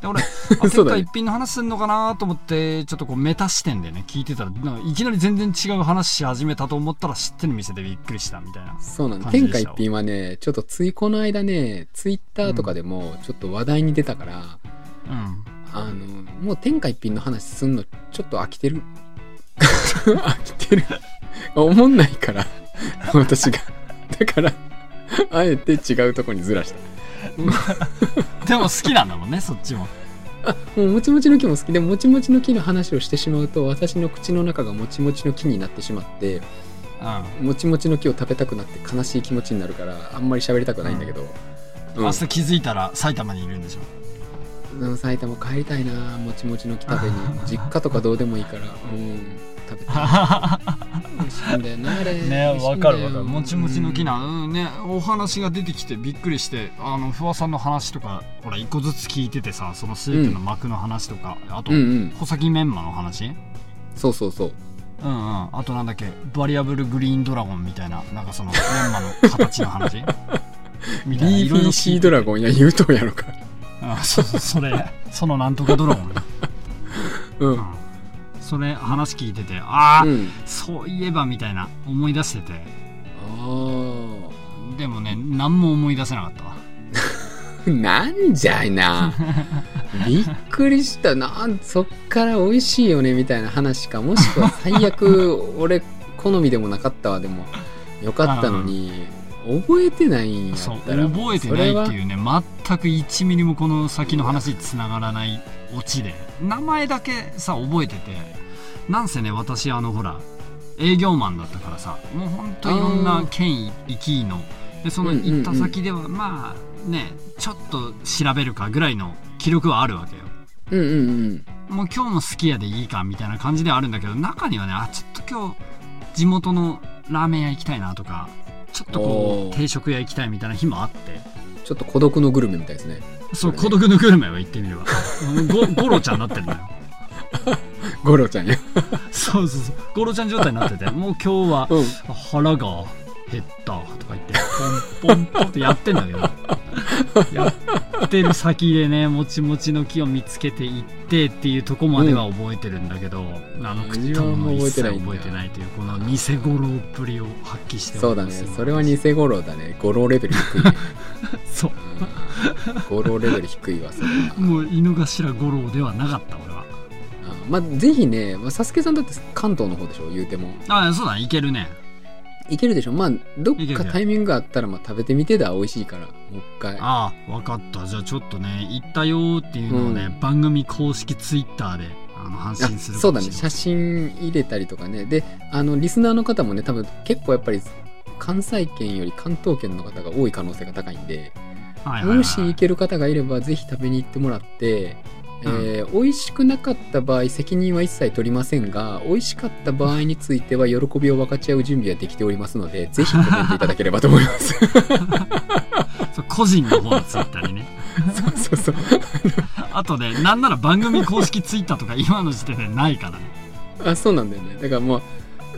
で俺 天下一品の話すんのかなと思ってちょっとこうメタ視点でね。聞いてたら。いきなり全然違う話し始めたと思ったら知ってる店でびっくりしたみたいなそうなの感じでした天下一品はねちょっとついこの間ねツイッターとかでもちょっと話題に出たから、うん。あのもう天下一品の話すんのちょっと飽きてる？飽きてる？思んないから私が。だからあえて違うとこにずらした でも好きなんだもんねそっちも。あもうもちもちの木も好き。でもちもちの木の話をしてしまうと私の口の中がもちもちの木になってしまってうん。もちもちの木を食べたくなって悲しい気持ちになるからあんまり喋りたくないんだけど、うん。明日気づいたら埼玉にいるんでしょ。うん埼玉帰りたいなもちもちの木食べに。実家とかどうでもいいから。うん食べたい美味しいんだよなあれねかる。わかる。もちもちの木な、うんねお話が出てきてびっくりしてあの不破さんの話とかほら一個ずつ聞いててさそのスープの膜の話とか、あと、うんうん。穂先メンマの話？そうそうそう。うんうん。あとなんだっけバリアブルグリーンドラゴンみたいななんかそのメンマの形の話？みたいないリーフィーシーろいろ聞いてドラゴンや言うとんやろか。あそうそうそれ。そのなんとかドラゴン、うん、うん、それ話聞いててああ、うん、そういえばみたいな思い出してて。あでもね何も思い出せなかったわ。あ なんじゃいな。びっくりしたな。んそっから美味しいよねみたいな話か。もしくは最悪 俺好みでもなかったわ。でもよかったのに覚えてないんやそうったら。覚えてないっていうね全く1ミリもこの先の話につながらないオチで。名前だけさ覚えててなんせね私あのほら営業マンだったからさもうほんといろんな県行きのでその行った先ではまあねちょっと調べるかぐらいの記録はあるわけよ。うんうんうん。もう今日もすき家でいいかみたいな感じではあるんだけど中にはねあちょっと今日地元のラーメン屋行きたいなとかちょっとこう定食屋行きたいみたいな日もあって。ちょっと孤独のグルメみたいですね。そう孤独のグルメを言ってみれば ごゴロちゃんになってるのよ ゴロちゃんやそうそうそう。ゴロちゃん状態になってて もう今日はうん。腹が減ったとか言ってポンポンポンってやってんだけど。やってる先でねもちもちの木を見つけて行ってっていうとこまでは覚えてるんだけど、あの食ったも一切覚えてないというこの偽五郎っぷりを発揮してそうだね。それは偽ゴロだね。ゴロレベル低いね。そう。うん。ゴロレベル低いわそれは。もう井の頭五郎ではなかった俺。はあまあぜひね、まあ、サスケさんだって関東の方でしょ？言うても。あそうだいけるね。いけるでしょ？まあどっかタイミングがあったらまあ食べてみてだ。美味しいからもう一回。ああ分かった。じゃあちょっとね行ったよーっていうのをね、うん。番組公式ツイッターであの発あ信するそうだね。写真入れたりとかね。であのリスナーの方もね多分結構やっぱり関西圏より関東圏の方が多い可能性が高いんで。はいはいはい。もし行ける方がいればぜひ食べに行ってもらって、えー美味しくなかった場合責任は一切取りませんが美味しかった場合については喜びを分かち合う準備はできておりますので ぜひコメントいただければと思います。個人の方のツイッターにね。そうそうそう。あとねなんなら番組公式ツイッターとか今の時点でないからね。あそうなんだよね。だからまあ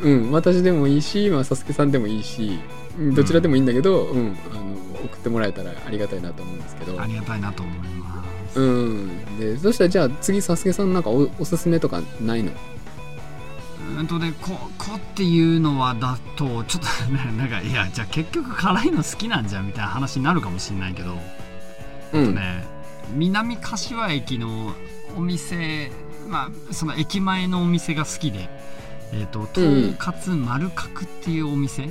うん私でもいいし、まあ、サスケさんでもいいしうんどちらでもいいんだけど、うんあの送ってもらえたらありがたいなと思うんですけど。ありがたいなと思います、うん。でそしたらじゃあ次サスケさんなんかおおすすめとかないの？うんとねここっていうのはだとちょっとねなんかいやじゃあ結局辛いの好きなんじゃんみたいな話になるかもしれないけど、うん。ね南柏駅のお店まあその駅前のお店が好きで。えっ、ととんかつ丸角っていうお店、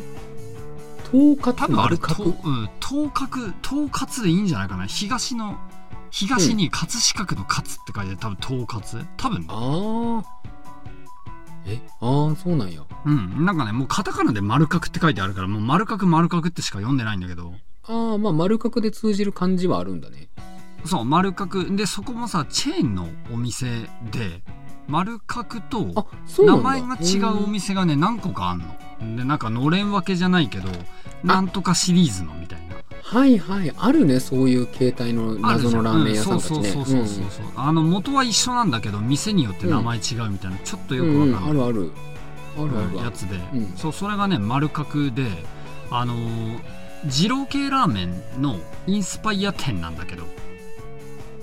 とうかつ多分あれと丸角？うんとうかくとうかつでいいんじゃないかな。東の東に葛飾区の勝って書いて多分とうかつ多分。ねああえ？ああそうなんや。うん。なんかねもうカタカナで丸角って書いてあるからもう丸角丸角ってしか読んでないんだけど。ああまあ丸角で通じる感じはあるんだね。そう丸角。でそこもさチェーンのお店で丸角と名前が違うお店がね何個かあんの。でなんかのれん分けじゃないけどなんとかシリーズのみたいなはいはいあるねそういう形態の謎のラーメン屋さんたちね。うんそうそうそうそうそう。あの元は一緒なんだけど店によって名前違うみたいな、ちょっとよくうんうんわかんない、あるある。あるある。やつで、うん。そうそれがね丸角であのー二郎系ラーメンのインスパイア店なんだけど。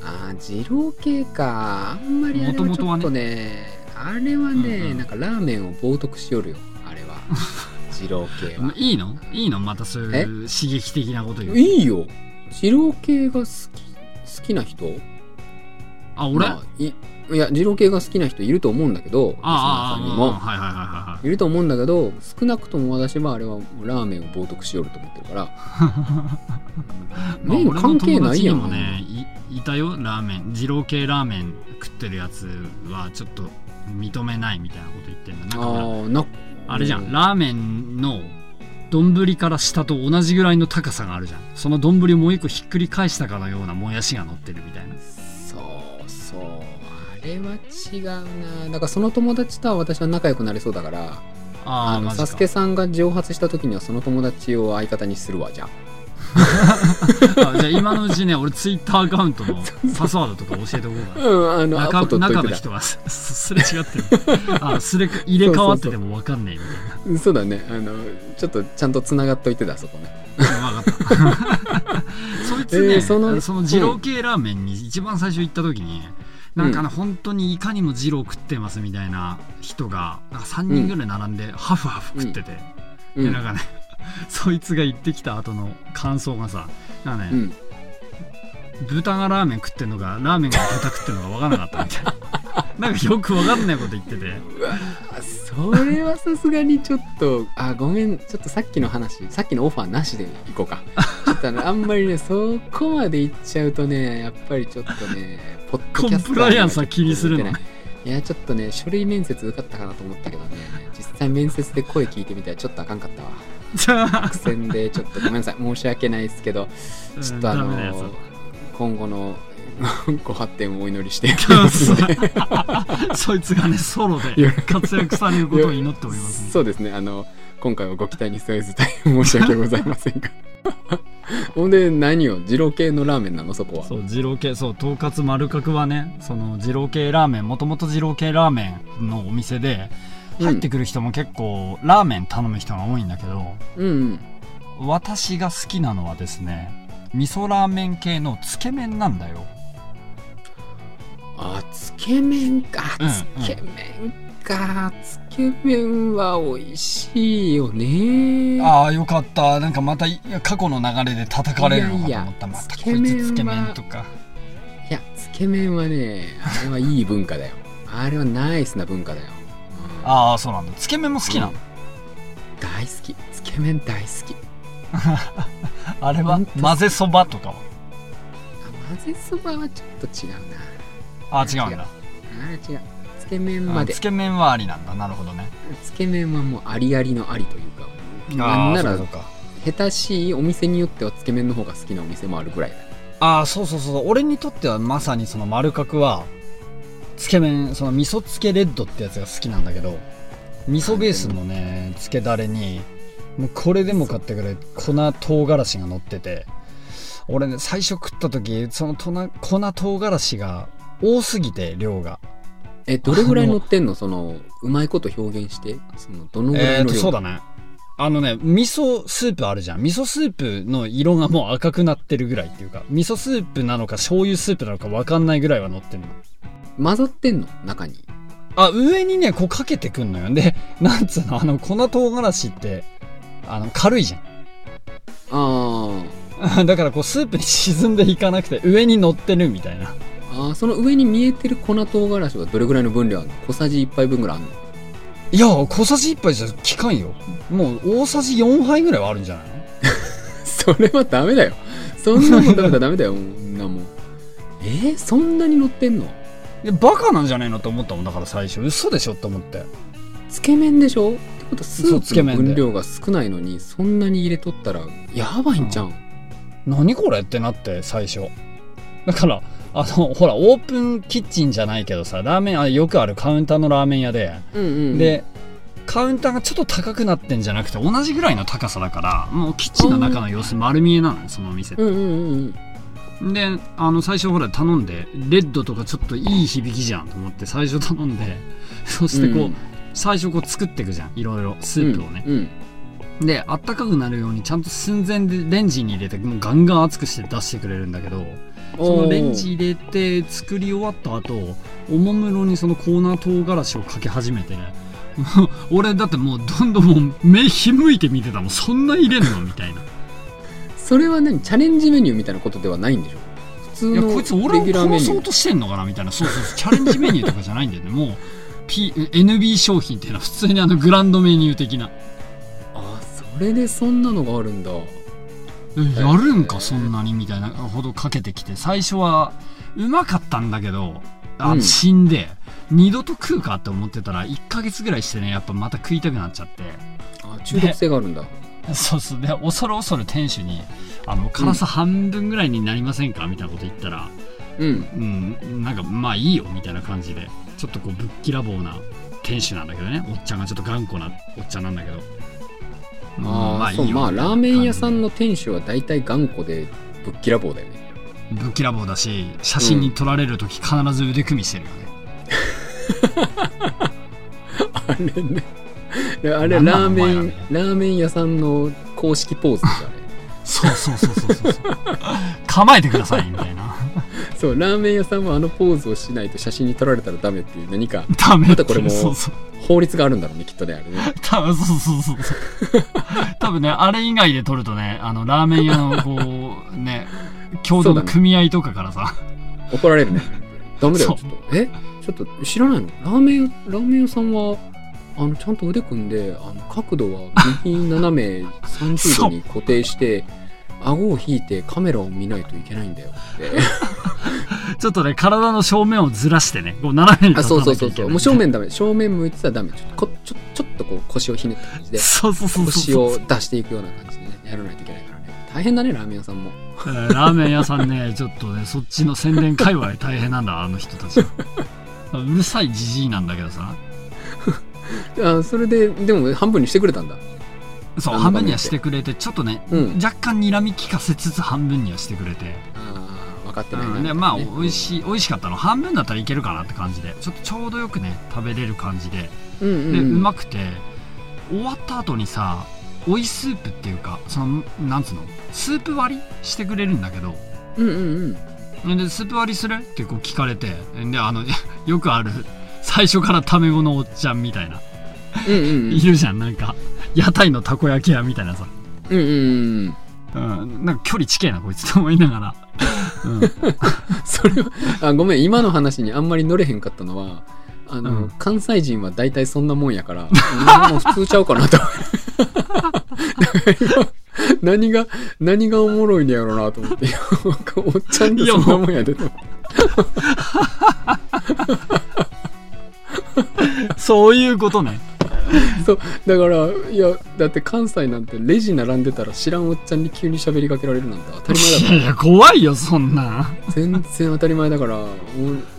あー二郎系か。あんまりあれはちょっとねあれはね、うんうん。なんかラーメンを冒涜しよるよあれは 二郎系は。まいいの？いいの？またそういう刺激的なこと言う。いいよ。二郎系が好き好きな人？あ俺、まあいいや二郎系が好きな人いると思うんだけどリスナああああーさんにも。はいはいはいはいはい。いると思うんだけど少なくとも私はあれはラーメンを冒涜しよると思ってるから。麺関係ないやん、もねいいたよラーメン。二郎系ラーメン食ってるやつはちょっと認めないみたいなこと言ってんだなあなあれじゃん、うん。ラーメンの丼から下と同じぐらいの高さがあるじゃん。その丼をもう一個ひっくり返したかのようなもやしが乗ってるみたいな。そうそう。あれは違うな。だからその友達とは私は仲良くなれそうだからああのサスケさんが蒸発した時にはその友達を相方にするわじゃあ あじゃあ今のうちね俺ツイッターアカウントのパスワードとか教えておこうかな。うんあのア中中の人はすすれ違ってる。あすれ入れ替わってても分かんねえみたいな。そうだね。あのちょっとちゃんとつながっといてたそこね。分かった。そいつね、えーそのその二郎系ラーメンに一番最初行った時に、なんかね、本当にいかにも二郎食ってますみたいな人がなんか3人ぐらい並んでハフハフ食ってて、うん。でなんかね そいつが行ってきた後の感想がさなんかね、うん。豚がラーメン食ってんのかラーメンが豚食ってんのか分からなかったみたいな。なんかよく分かんないこと言ってて。あそれはさすがにちょっとあごめんちょっとさっきの話さっきのオファーなしでいこうか。ちょっとあのあんまりねそこまでいっちゃうとねやっぱりちょっとねポッドキャスターコンプライアンスは気にするのね。いやちょっとね書類面接受かったかなと思ったけどね。実際面接で声聞いてみたらちょっとあかんかったわ苦戦でちょっとごめんなさい申し訳ないですけどちょっとあのダメなやつだ。今後のご発展をお祈りして そいつがねソロで活躍されることを祈っておりますねそうですねあの今回はご期待に添えず大変申し訳ございませんが。ほんで何を？二郎系のラーメンなの？そこは。そう二郎系そうとんかつ丸角はねその二郎系ラーメンもともと二郎系ラーメンのお店でうん入ってくる人も結構ラーメン頼む人が多いんだけど、うん。私が好きなのはですね味噌ラーメン系のつけ麺なんだよ。あつけ麺か。うんつけ麺か。つけ麺は美味しいよね。ああよかった。なんかまた過去の流れで叩かれるのかと思った。またつこいつつけ麺とか。いやつけ麺はねあれはいい文化だよ。あれはナイスな文化だよ、うんああそうなんだ。つけ麺も好きなの、大好き。つけ麺大好き。あれは混ぜそばとかは？あ混ぜそばはちょっと違うな。ああ違うんだ。あれ違う。つけ麺まで。あつけ麺はありなんだ。なるほどね。つけ麺はもうありありのありというか。あなんなら下手しいお店によってはつけ麺の方が好きなお店もあるぐらいだああそうそうそう俺にとってはまさにその丸角はつけ麺その味噌つけレッドってやつが好きなんだけど味噌ベースのねつけだれにもうこれでもかってぐらい粉唐辛子が乗ってて俺ね最初食った時そのとな粉唐辛子が多すぎて量が。えどれぐらい乗ってんの？そのうまいこと表現して？そのどのぐらえーいの量？とそうだね。あのね味噌スープあるじゃん。味噌スープの色がもう赤くなってるぐらいっていうか味噌スープなのか醤油スープなのか分かんないぐらいは乗ってんの混ざってんの？中に。あ上にねこうかけてくんのよ。で なんつうの？あの粉唐辛子ってあの軽いじあゃん。だからこうスープに 沈んでいかなくて上に乗ってるみたいな。ーあーその上に見えてる粉唐辛子はどれぐらいの分量あるの？小さじ1杯分ぐらいあるの？いや小さじ1杯じゃ効かんよ。もう大さじ4杯ぐらいはあるんじゃないの？それはダメだよ。そんなもん食べたらダメだよなもんえー、そんなに乗ってんの？いやバカなんじゃねえのと思ったもんだから最初。嘘でしょって思って。つけ麺でしょ？ってことはスープのつけ麺で。分量が少ないのにそんなに入れとったらやばいんじゃん、何これってなって最初。だからあのほらオープンキッチンじゃないけどさラーメンあよくあるカウンターのラーメン屋で、うんうんでカウンターがちょっと高くなってんじゃなくて同じぐらいの高さだからもうキッチンの中の様子丸見えなのそのお店って。うんうんうんうんであの最初ほら頼んでレッドとかちょっといい響きじゃんと思って最初頼んで そしてこう、うん。最初こう作っていくじゃんいろいろスープをね、うんであったかくなるようにちゃんと寸前でレンジに入れてもうガンガン熱くして出してくれるんだけどそのレンジ入れて作り終わった後おもむろにそのコーナー唐辛子をかけ始めて 俺だってもうどんどんもう目ひむいて見てたもん。そんな入れんの？みたいなそれは何？チャレンジメニューみたいなことではないんでしょ普通いやのこいつ俺をレギュラーメニュー。殺そうとしてんのかなみたいな。そうそうそう。チャレンジメニューとかじゃないんだよね。もう、P、NB 商品っていうのは普通にあのグランドメニュー的な。あそれでそんなのがあるんだ。えやるんかそんなにみたいなほどかけてきて。最初はうまかったんだけどあ、うん。死んで二度と食うかって思ってたら1ヶ月ぐらいしてねやっぱまた食いたくなっちゃって。あ中毒性があるんだ、そうそう。で恐る恐る店主にあの辛さ半分ぐらいになりませんか？みたいなこと言ったらうん。うんなんかまあいいよみたいな感じでちょっとこうぶっきらぼうな店主なんだけどね。おっちゃんがちょっと頑固なおっちゃんなんだけど。うんああそういいよ。まあラーメン屋さん感の店主は大体頑固でぶっきらぼうだよね。ぶっきらぼうだし写真に撮られる時必ず腕組みしてるよね、あれねあれラーメンラーメン屋さんの公式ポーズですよあれそうそうそうそうそう。構えてくださいみたいな。そうラーメン屋さんもあのポーズをしないと写真に撮られたらダメっていう何かダメまたこれも法律があるんだろうねきっとねあれね。多分そうそうそうそう。多分ねあれ以外で撮るとねあのラーメン屋のこうね共同の組合とかからさ、怒られるね。ダメだよちょっと。え？ちょっと知らないの？ラーメンラーメン屋さんはあのちゃんと腕組んであの角度は右斜め30度に固定して顎を引いてカメラを見ないといけないんだよって。ちょっとね体の正面をずらしてねこう斜めにあ立たそうそうそう。なきゃいけないそうもう正面ダメ。正面向いてたらダメ。ちょっとこちょちょっとこう腰をひねった感じで腰を出していくような感じでねやらないといけないからね。大変だねラーメン屋さんも。えーラーメン屋さんね ちょっとねそっちの宣伝界隈大変なんだあの人たちは。うるさいじじいなんだけどさあそれででも半分にしてくれたんだ。そう半分にはしてくれてちょっとね、うん。若干睨み利かせつつ半分にはしてくれて、ああ分かってないなうんでまあね美味しい美味しかったの半分だったらいけるかなって感じでちょっとちょうどよくね食べれる感じで。うんうんで、ううんまくて終わった後にさ追いスープっていうかそのなんつうのスープ割りしてくれるんだけど。うんうんうん。でスープ割りする？ってこう聞かれてであの よくある最初からタメ語のおっちゃんみたいな、うんうんうん。いるじゃんなんか。屋台のたこ焼き屋みたいなさ、うんうんうんうん、なんか距離近えなこいつと思いながら、うん、それはあごめん今の話にあんまり乗れへんかったのはあの、うん。関西人は大体そんなもんやからうん もう普通ちゃうかなと。何が何がおもろいんやろうなと思って。おっちゃんでそんなもんやでと そういうことね。そうだからいやだって関西なんてレジ並んでたら知らんおっちゃんに急に喋りかけられるなんて当たり前だから。いやいや怖いよそんな。全然当たり前だからも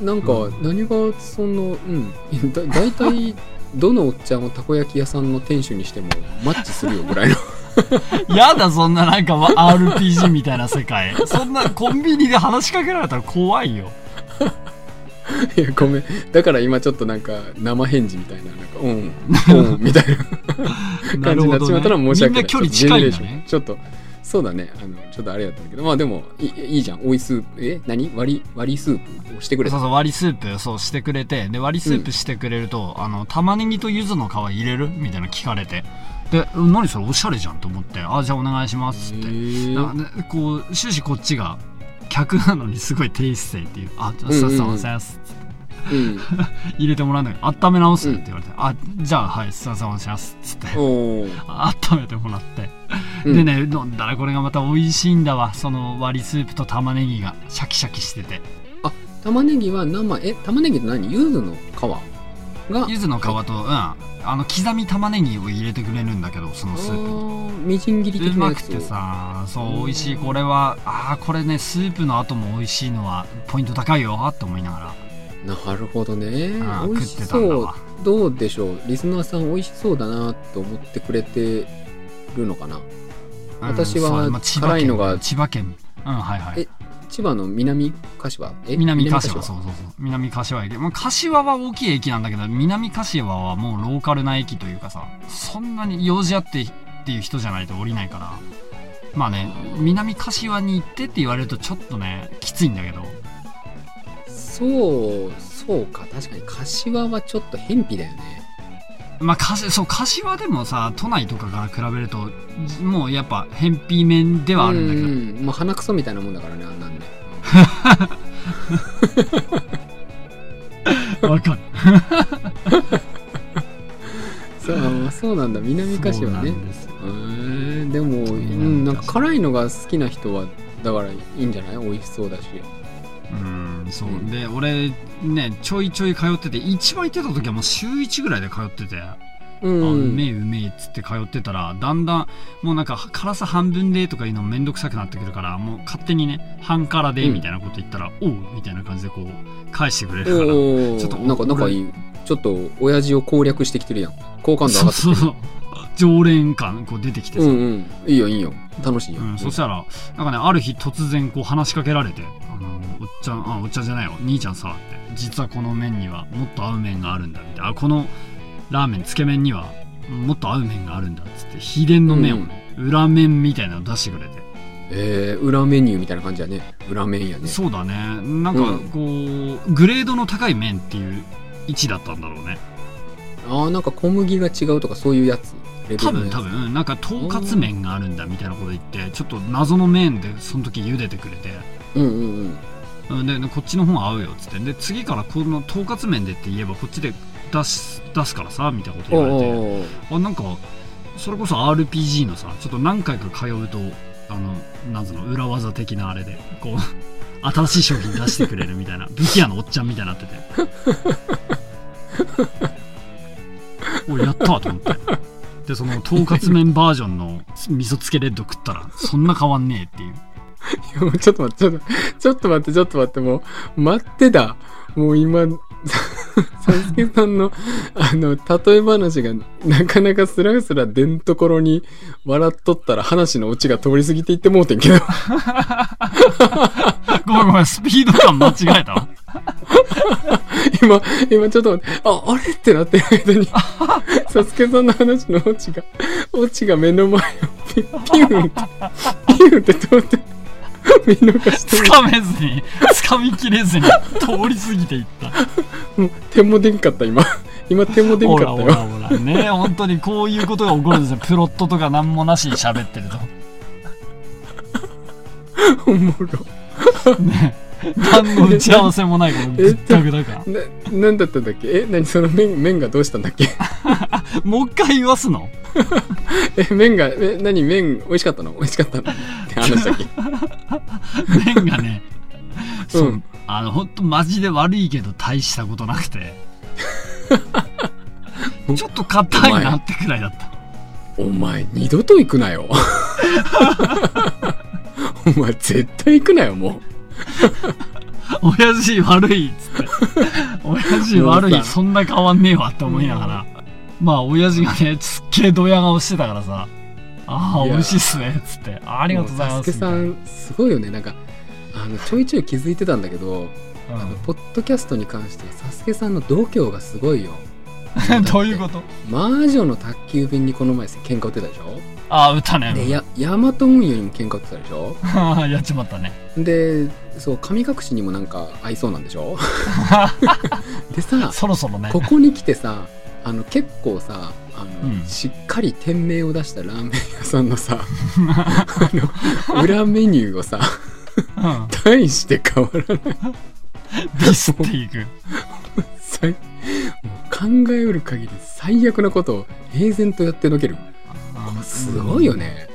うなんか何がそんなうん。だ大体どのおっちゃんをたこ焼き屋さんの店主にしてもマッチするよぐらいの。やだそんななんかわ RPG みたいな世界。そんなコンビニで話しかけられたら怖いよ いやごめん。だから今ちょっとなんか生返事みたいななんかうんうん みたいな 感じになっちまったら申し訳ない。みんな距離近いんだね。ちょっとそうだね。あのちょっとあれだったんだけど。まあでもいいいいじゃん。おいスープ。え？何？割り割りスープをしてくれた。そうそう割りスープそうしてくれて。で割りスープしてくれると、あの玉ねぎと柚子の皮入れるみたいな聞かれて。でうん何それ？おしゃれじゃんと思って。あじゃあお願いしますって。こう終始こっちが客なのにすごい低姿勢っていう。あじゃあうんうんうん。さっさませんす。うん。入れてもらうんだけど温め直すって言われて、あじゃあはいすいませんおしますっつって。おー。温めてもらって、うん。でね飲んだらこれがまた美味しいんだわ。その割りスープと玉ねぎがシャキシャキしてて。玉ねぎは生え玉ねぎって何？柚子の？皮？が柚子の皮と、うん、あの刻み玉ねぎを入れてくれるんだけどそのスープに。みじん切り的うなやつ。まくてさそう美味しい。これはああこれねスープの後も美味しいのはポイント高いよって思いながら。なるほどね。あー美味し食ってたんだそうわどうでしょう？リスナーさん美味しそうだなと思ってくれてるのかな？うん私は辛いのが千葉県。うんはいはい。え千葉の南柏え南柏。そうそうそう。南柏駅、まあ、柏は大きい駅なんだけど南柏はもうローカルな駅というかさそんなに用事あってっていう人じゃないと降りないから。まあね南柏に行ってって言われるとちょっとねきついんだけど。そうそうか。確かに柏はちょっと偏僻だよねまあかしそう柏でもさ都内とかから比べるともうやっぱ偏僻面ではあるんだけど。うもう鼻くそみたいなもんだからねあんなんね わかる。そうそうなんだ。南柏ね。んででも、う南ん、なんか柏辛いのが好きな人はだからいいんじゃない？美味しそうだしうんそう、うん。で俺ねちょいちょい通ってて一番行ってた時はもう週1ぐらいで通ってて、うあうん。めんえうめえっつって通ってたらだんだんもうなんか辛さ半分でとかいうのめんどくさくなってくるからもう勝手にね半辛でうん。みたいなこと言ったら、おうみたいな感じでこう返してくれるからおちょっとおなんか仲いいちょっと親父を攻略してきてるやん。好感度上そうがってきてる。そうそう常連感こう出てきてさ、うんうん。いいよいいよ。楽しいよ、うん、そしたらなんかねある日突然こう話しかけられて「あのおっちゃんあおっちゃんじゃないよ兄ちゃんさ」って「実はこの麺にはもっと合う麺があるんだ」みたいなあこのラーメンつけ麺にはもっと合う麺があるんだっつって。秘伝の麺をね、裏麺みたいなの出してくれて。えー、裏メニューみたいな感じやね。裏麺やね。そうだね。なんかうん。こう、グレードの高い麺っていう位置だったんだろうね。ああなんか小麦が違うとかそういうやつ？多分多分。うん。なんかとんかつ麺があるんだみたいなこと言ってちょっと謎の麺でその時茹でてくれてうんうんうん。うんででこっちの方が合うよっつって。で次からこのとんかつ麺でって言えばこっちで出す出すからさみたいなことお言われて。あなんかそれこそ RPG のさちょっと何回か通うとあのなんつうの裏技的なあれでこう 新しい商品出してくれるみたいな 武器屋のおっちゃんみたいになってて。おいやったと思って。でそのとんかつ麺バージョンの味噌つけレッド食ったらそんな変わんねえっていういやもうちょっと待ってちょっとちょっと待ってちょっと待ってもう待ってたもう今 サスケさんのあの例え話がなかなかスラスラ出んところに笑っとったら話のオチが通り過ぎていってもうてんけど。ごめんごめんスピード感間違えたわ。今今ちょっと待ってああれってなってる間にサスケさんの話のオチがオチが目の前をピピュンってピュンって通って 見逃してつかめずにつかみきれずに通り過ぎていった。もう手も出んかった今。今手も出んほからったよ。ほらほらね本当にこういうことが起こるんですよ。プロットとか何もなしに喋ってる おもろ。とね何の打ち合わせもないからぐったぐだから。な、なんだったんだっけ？え、何その麺、麺がどうしたんだっけ？もう一回言わすの？え、麺が、え、何麺、美味しかったの？美味しかったのって話だっけ？麺がねそう、うんあの本当マジで悪いけど大したことなくて。ちょっと硬いなってくらいだった。お前、二度と行くなよ。お前、絶対行くなよ、も 親父悪いっつって。親父悪いそんな変わんねえわって思いながら。まあ親父がねすっげえドヤ顔してたからさ。ああ美味しいっすねっつって。ああう。りがとうございもますさん、すごいよね。なんか、あの、ちょいちょい気づいてたんだけど、みたいあの、ポッドキャストに関しては、サスケさんの度胸がすごいよ。う んどういうこと？魔女の宅急便にこの前喧嘩売ってたでしょ？ああ歌ね。で、や、ヤマト運輸にも喧嘩売ってたでしょ？やっちまったね。でそう神隠しにもなんか合いそうなんでしょ？でさそろそろね。ここに来てさあの結構さあの、うん。しっかり店名を出したラーメン屋さんのさ あの裏メニューをさうん。大して変わらない。ディスっていく最もう考えうる限り最悪なことを平然とやってのける。すごいよね、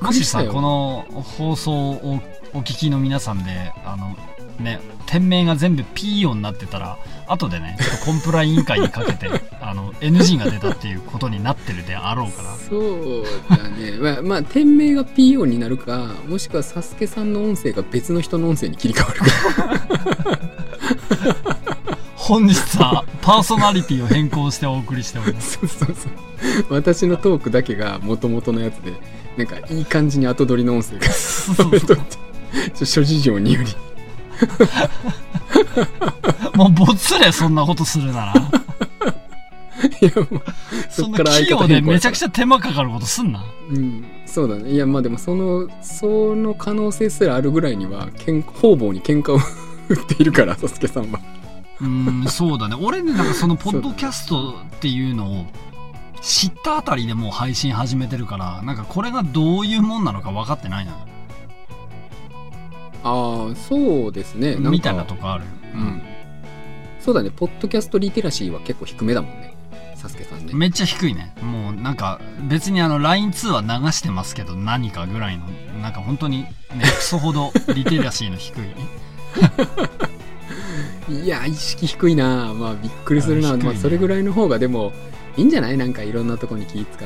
もしさこの放送をお聞きの皆さんであのね店名が全部 P 音になってたら後でねちょっとコンプラ委員会にかけて あの NG が出たっていうことになってるであろうから。そうだね。まあ、まあ、店名が P 音になるかもしくはサスケさんの音声が別の人の音声に切り替わるか。本日はパーソナリティを変更してお送りしております。そうそうそう。私のトークだけが元々のやつでなんかいい感じに後取りの音声が。そうそう取ってちょ 諸事情により。もうボツれそんなことするなら。いやもうそんな器用でめちゃくゃちゃ手間かかることすんな。うん。そうだね。いやまあでもそのその可能性すらあるぐらいにはけん方々に喧嘩を売っているからサスケさんは。うんそうだね。俺ねなんかそのポッドキャストっていうのを知ったあたりでもう配信始めてるからなんかこれがどういうもんなのか分かってないなああそうですね。みたいなとこある。うん。そうだねポッドキャストリテラシーは結構低めだもんね。サスケさんね。めっちゃ低いね。もうなんか別にあの LINE 通話流してますけど何かぐらいのなんか本当にね クソほどリテラシーの低い。いや意識低いな。まあびっくりするな、ね。まあ、それぐらいの方がでもいいんじゃない？なんかいろんなとこに気使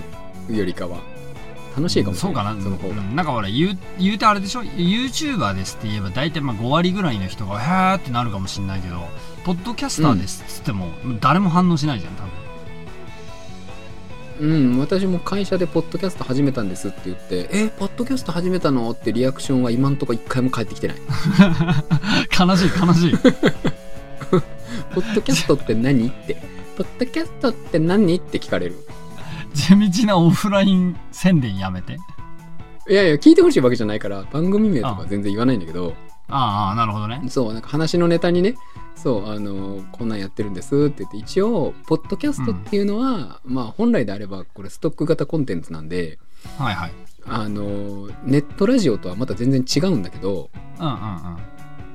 うよりかは楽しいかもしそうかな。れないその方が、うん。なんかほら言う言うてあれでしょ？YouTuber ですって言えば大体まあ5割ぐらいの人がへーってなるかもしれないけどポッドキャスターですっつっても、誰も反応しないじゃん多分。うん、私も会社でポッドキャスト始めたんですって言って「えポッドキャスト始めたの?」ってリアクションは今んとこ一回も返ってきてない。悲しい悲しい「ポッドキャストって何?」って「ポッドキャストって何?」って聞かれる地道なオフライン宣伝やめて。いやいや聞いてほしいわけじゃないから番組名とか全然言わないんだけど。ああなるほどね。そうなんか話のネタにねそうあのこんなんやってるんですって言って一応ポッドキャストっていうのは、まあ本来であればこれストック型コンテンツなんではいはい。あのネットラジオとはまた全然違うんだけど、うんうん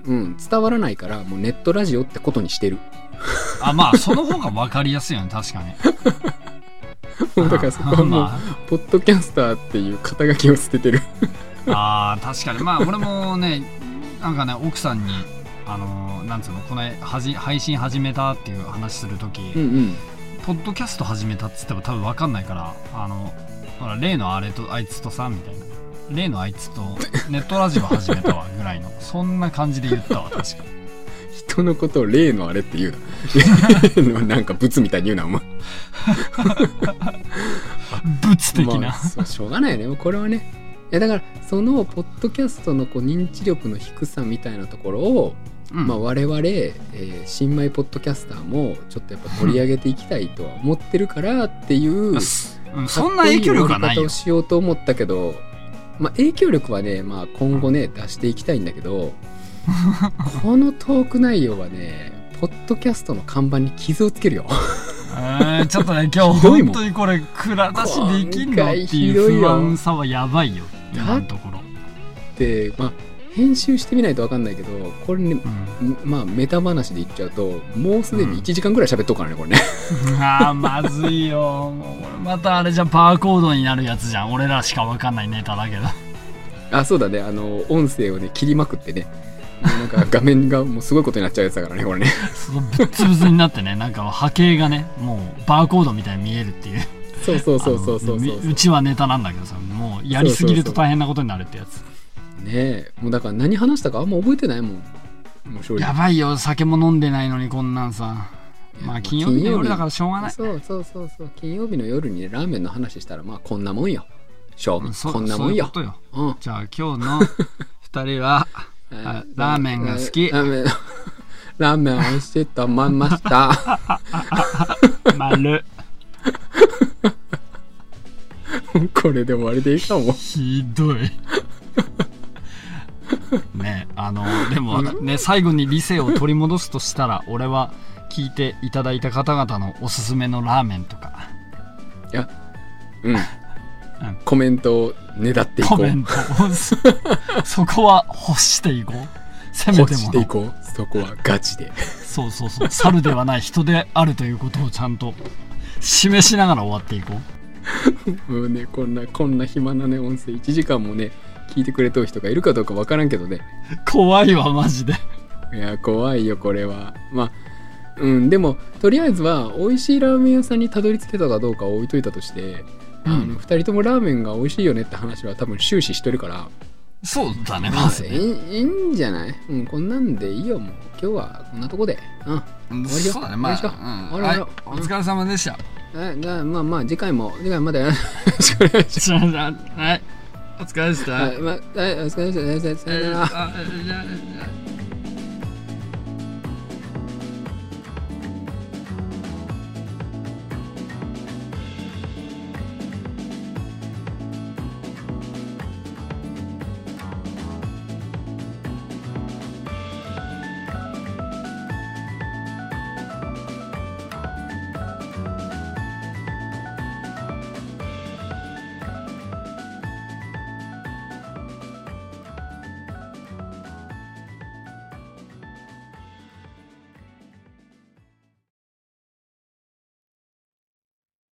うん。うん、伝わらないからもうネットラジオってことにしてる。あまあその方が分かりやすいよね確かに だからそこはもう、まポッドキャスターっていう肩書きを捨ててる。ああー確かに。まあ俺もねなんかね奥さんにあのーなんつうのこのはじ配信始めたっていう話するとき、うんうん。ポッドキャスト始めたっつっても多分分かんないからあのほら例のあれとあいつとさみたいな。例のあいつとネットラジオ始めたわぐらいの。そんな感じで言ったわ確か人のことを例のあれって言うな。なんかブツみたいに言うなお前。ブツ的な、まあしょうがないよね。これはね。いやだからそのポッドキャストのこう認知力の低さみたいなところを、うん。まあ、我々、えー新米ポッドキャスターもちょっとやっぱ取り上げていきたいとは思ってるからっていうすうんそんな影響力はないよ。しようと思ったけど、まあ、影響力はね、まあ、今後ね出していきたいんだけどこのトーク内容はねポッドキャストの看板に傷をつけるよ。えーちょっとね 今日本当にこれ蔵出しできんのっていう不安さはやばいよ。今のところ、で、まあ、編集してみないと分かんないけどこれねうん。まあメタ話で言っちゃうともうすでに1時間ぐらい喋っとくからねこれね。あーまずいよ。もうまたあれじゃんバーコードになるやつじゃん。俺らしか分かんないネタだけど。あそうだね。あの音声をね切りまくってねなんか画面がもうすごいことになっちゃうやつだからねこれね。そのぶっつぶつになってねなんか波形がねもうバーコードみたいに見えるっていう。そうそうそうそうそうそうう。うちはネタなんだけどさもうやりすぎると大変なことになるってやつ。ねえもうだから何話したかあんま覚えてないもん。やばいよ酒も飲んでないのにこんなんさ。まあ金曜日の夜だからしょうがない。そうそうそうそう。金曜日の夜にねラーメンの話したらまあこんなもんよ。正味。そこんなもんよ。そうん。じゃあ今日の二人はあラーメンが好き。ラーメン。ラーメン美味しいと思いました。丸。これで終わりでいいかも。ひどい。ねあのでもね最後に理性を取り戻すとしたら俺は聞いていただいた方々のおすすめのラーメンとか。いやうん。コメントをねだっていこう。コメント。をそそこは欲していこう。せめても欲していのこう。そこはガチで。そうそうそう。猿ではない人であるということをちゃんと示しながら終わっていこう。もうねこんなこんな暇なね音声1時間もね聞いてくれとる人がいるかどうかわからんけどね。怖いわマジで。いや怖いよこれは。まあうんでもとりあえずは美味しいラーメン屋さんにたどり着けたかどうかは置いといたとして、あのうん2人ともラーメンが美味しいよねって話は多分終始してるから。そうだね。まあい。いいいんじゃない？うんこんなんでいいよ。もう今日はこんなとこで。うん。うん終わりよ。そうだね。まあ、う。ん。はい。お疲れ様でした。えじゃあまあまあ次回も。次回まで。よろしくお願いしはい。お疲れでした。ますはい、まあ、はい、お疲れ様でした。さよなら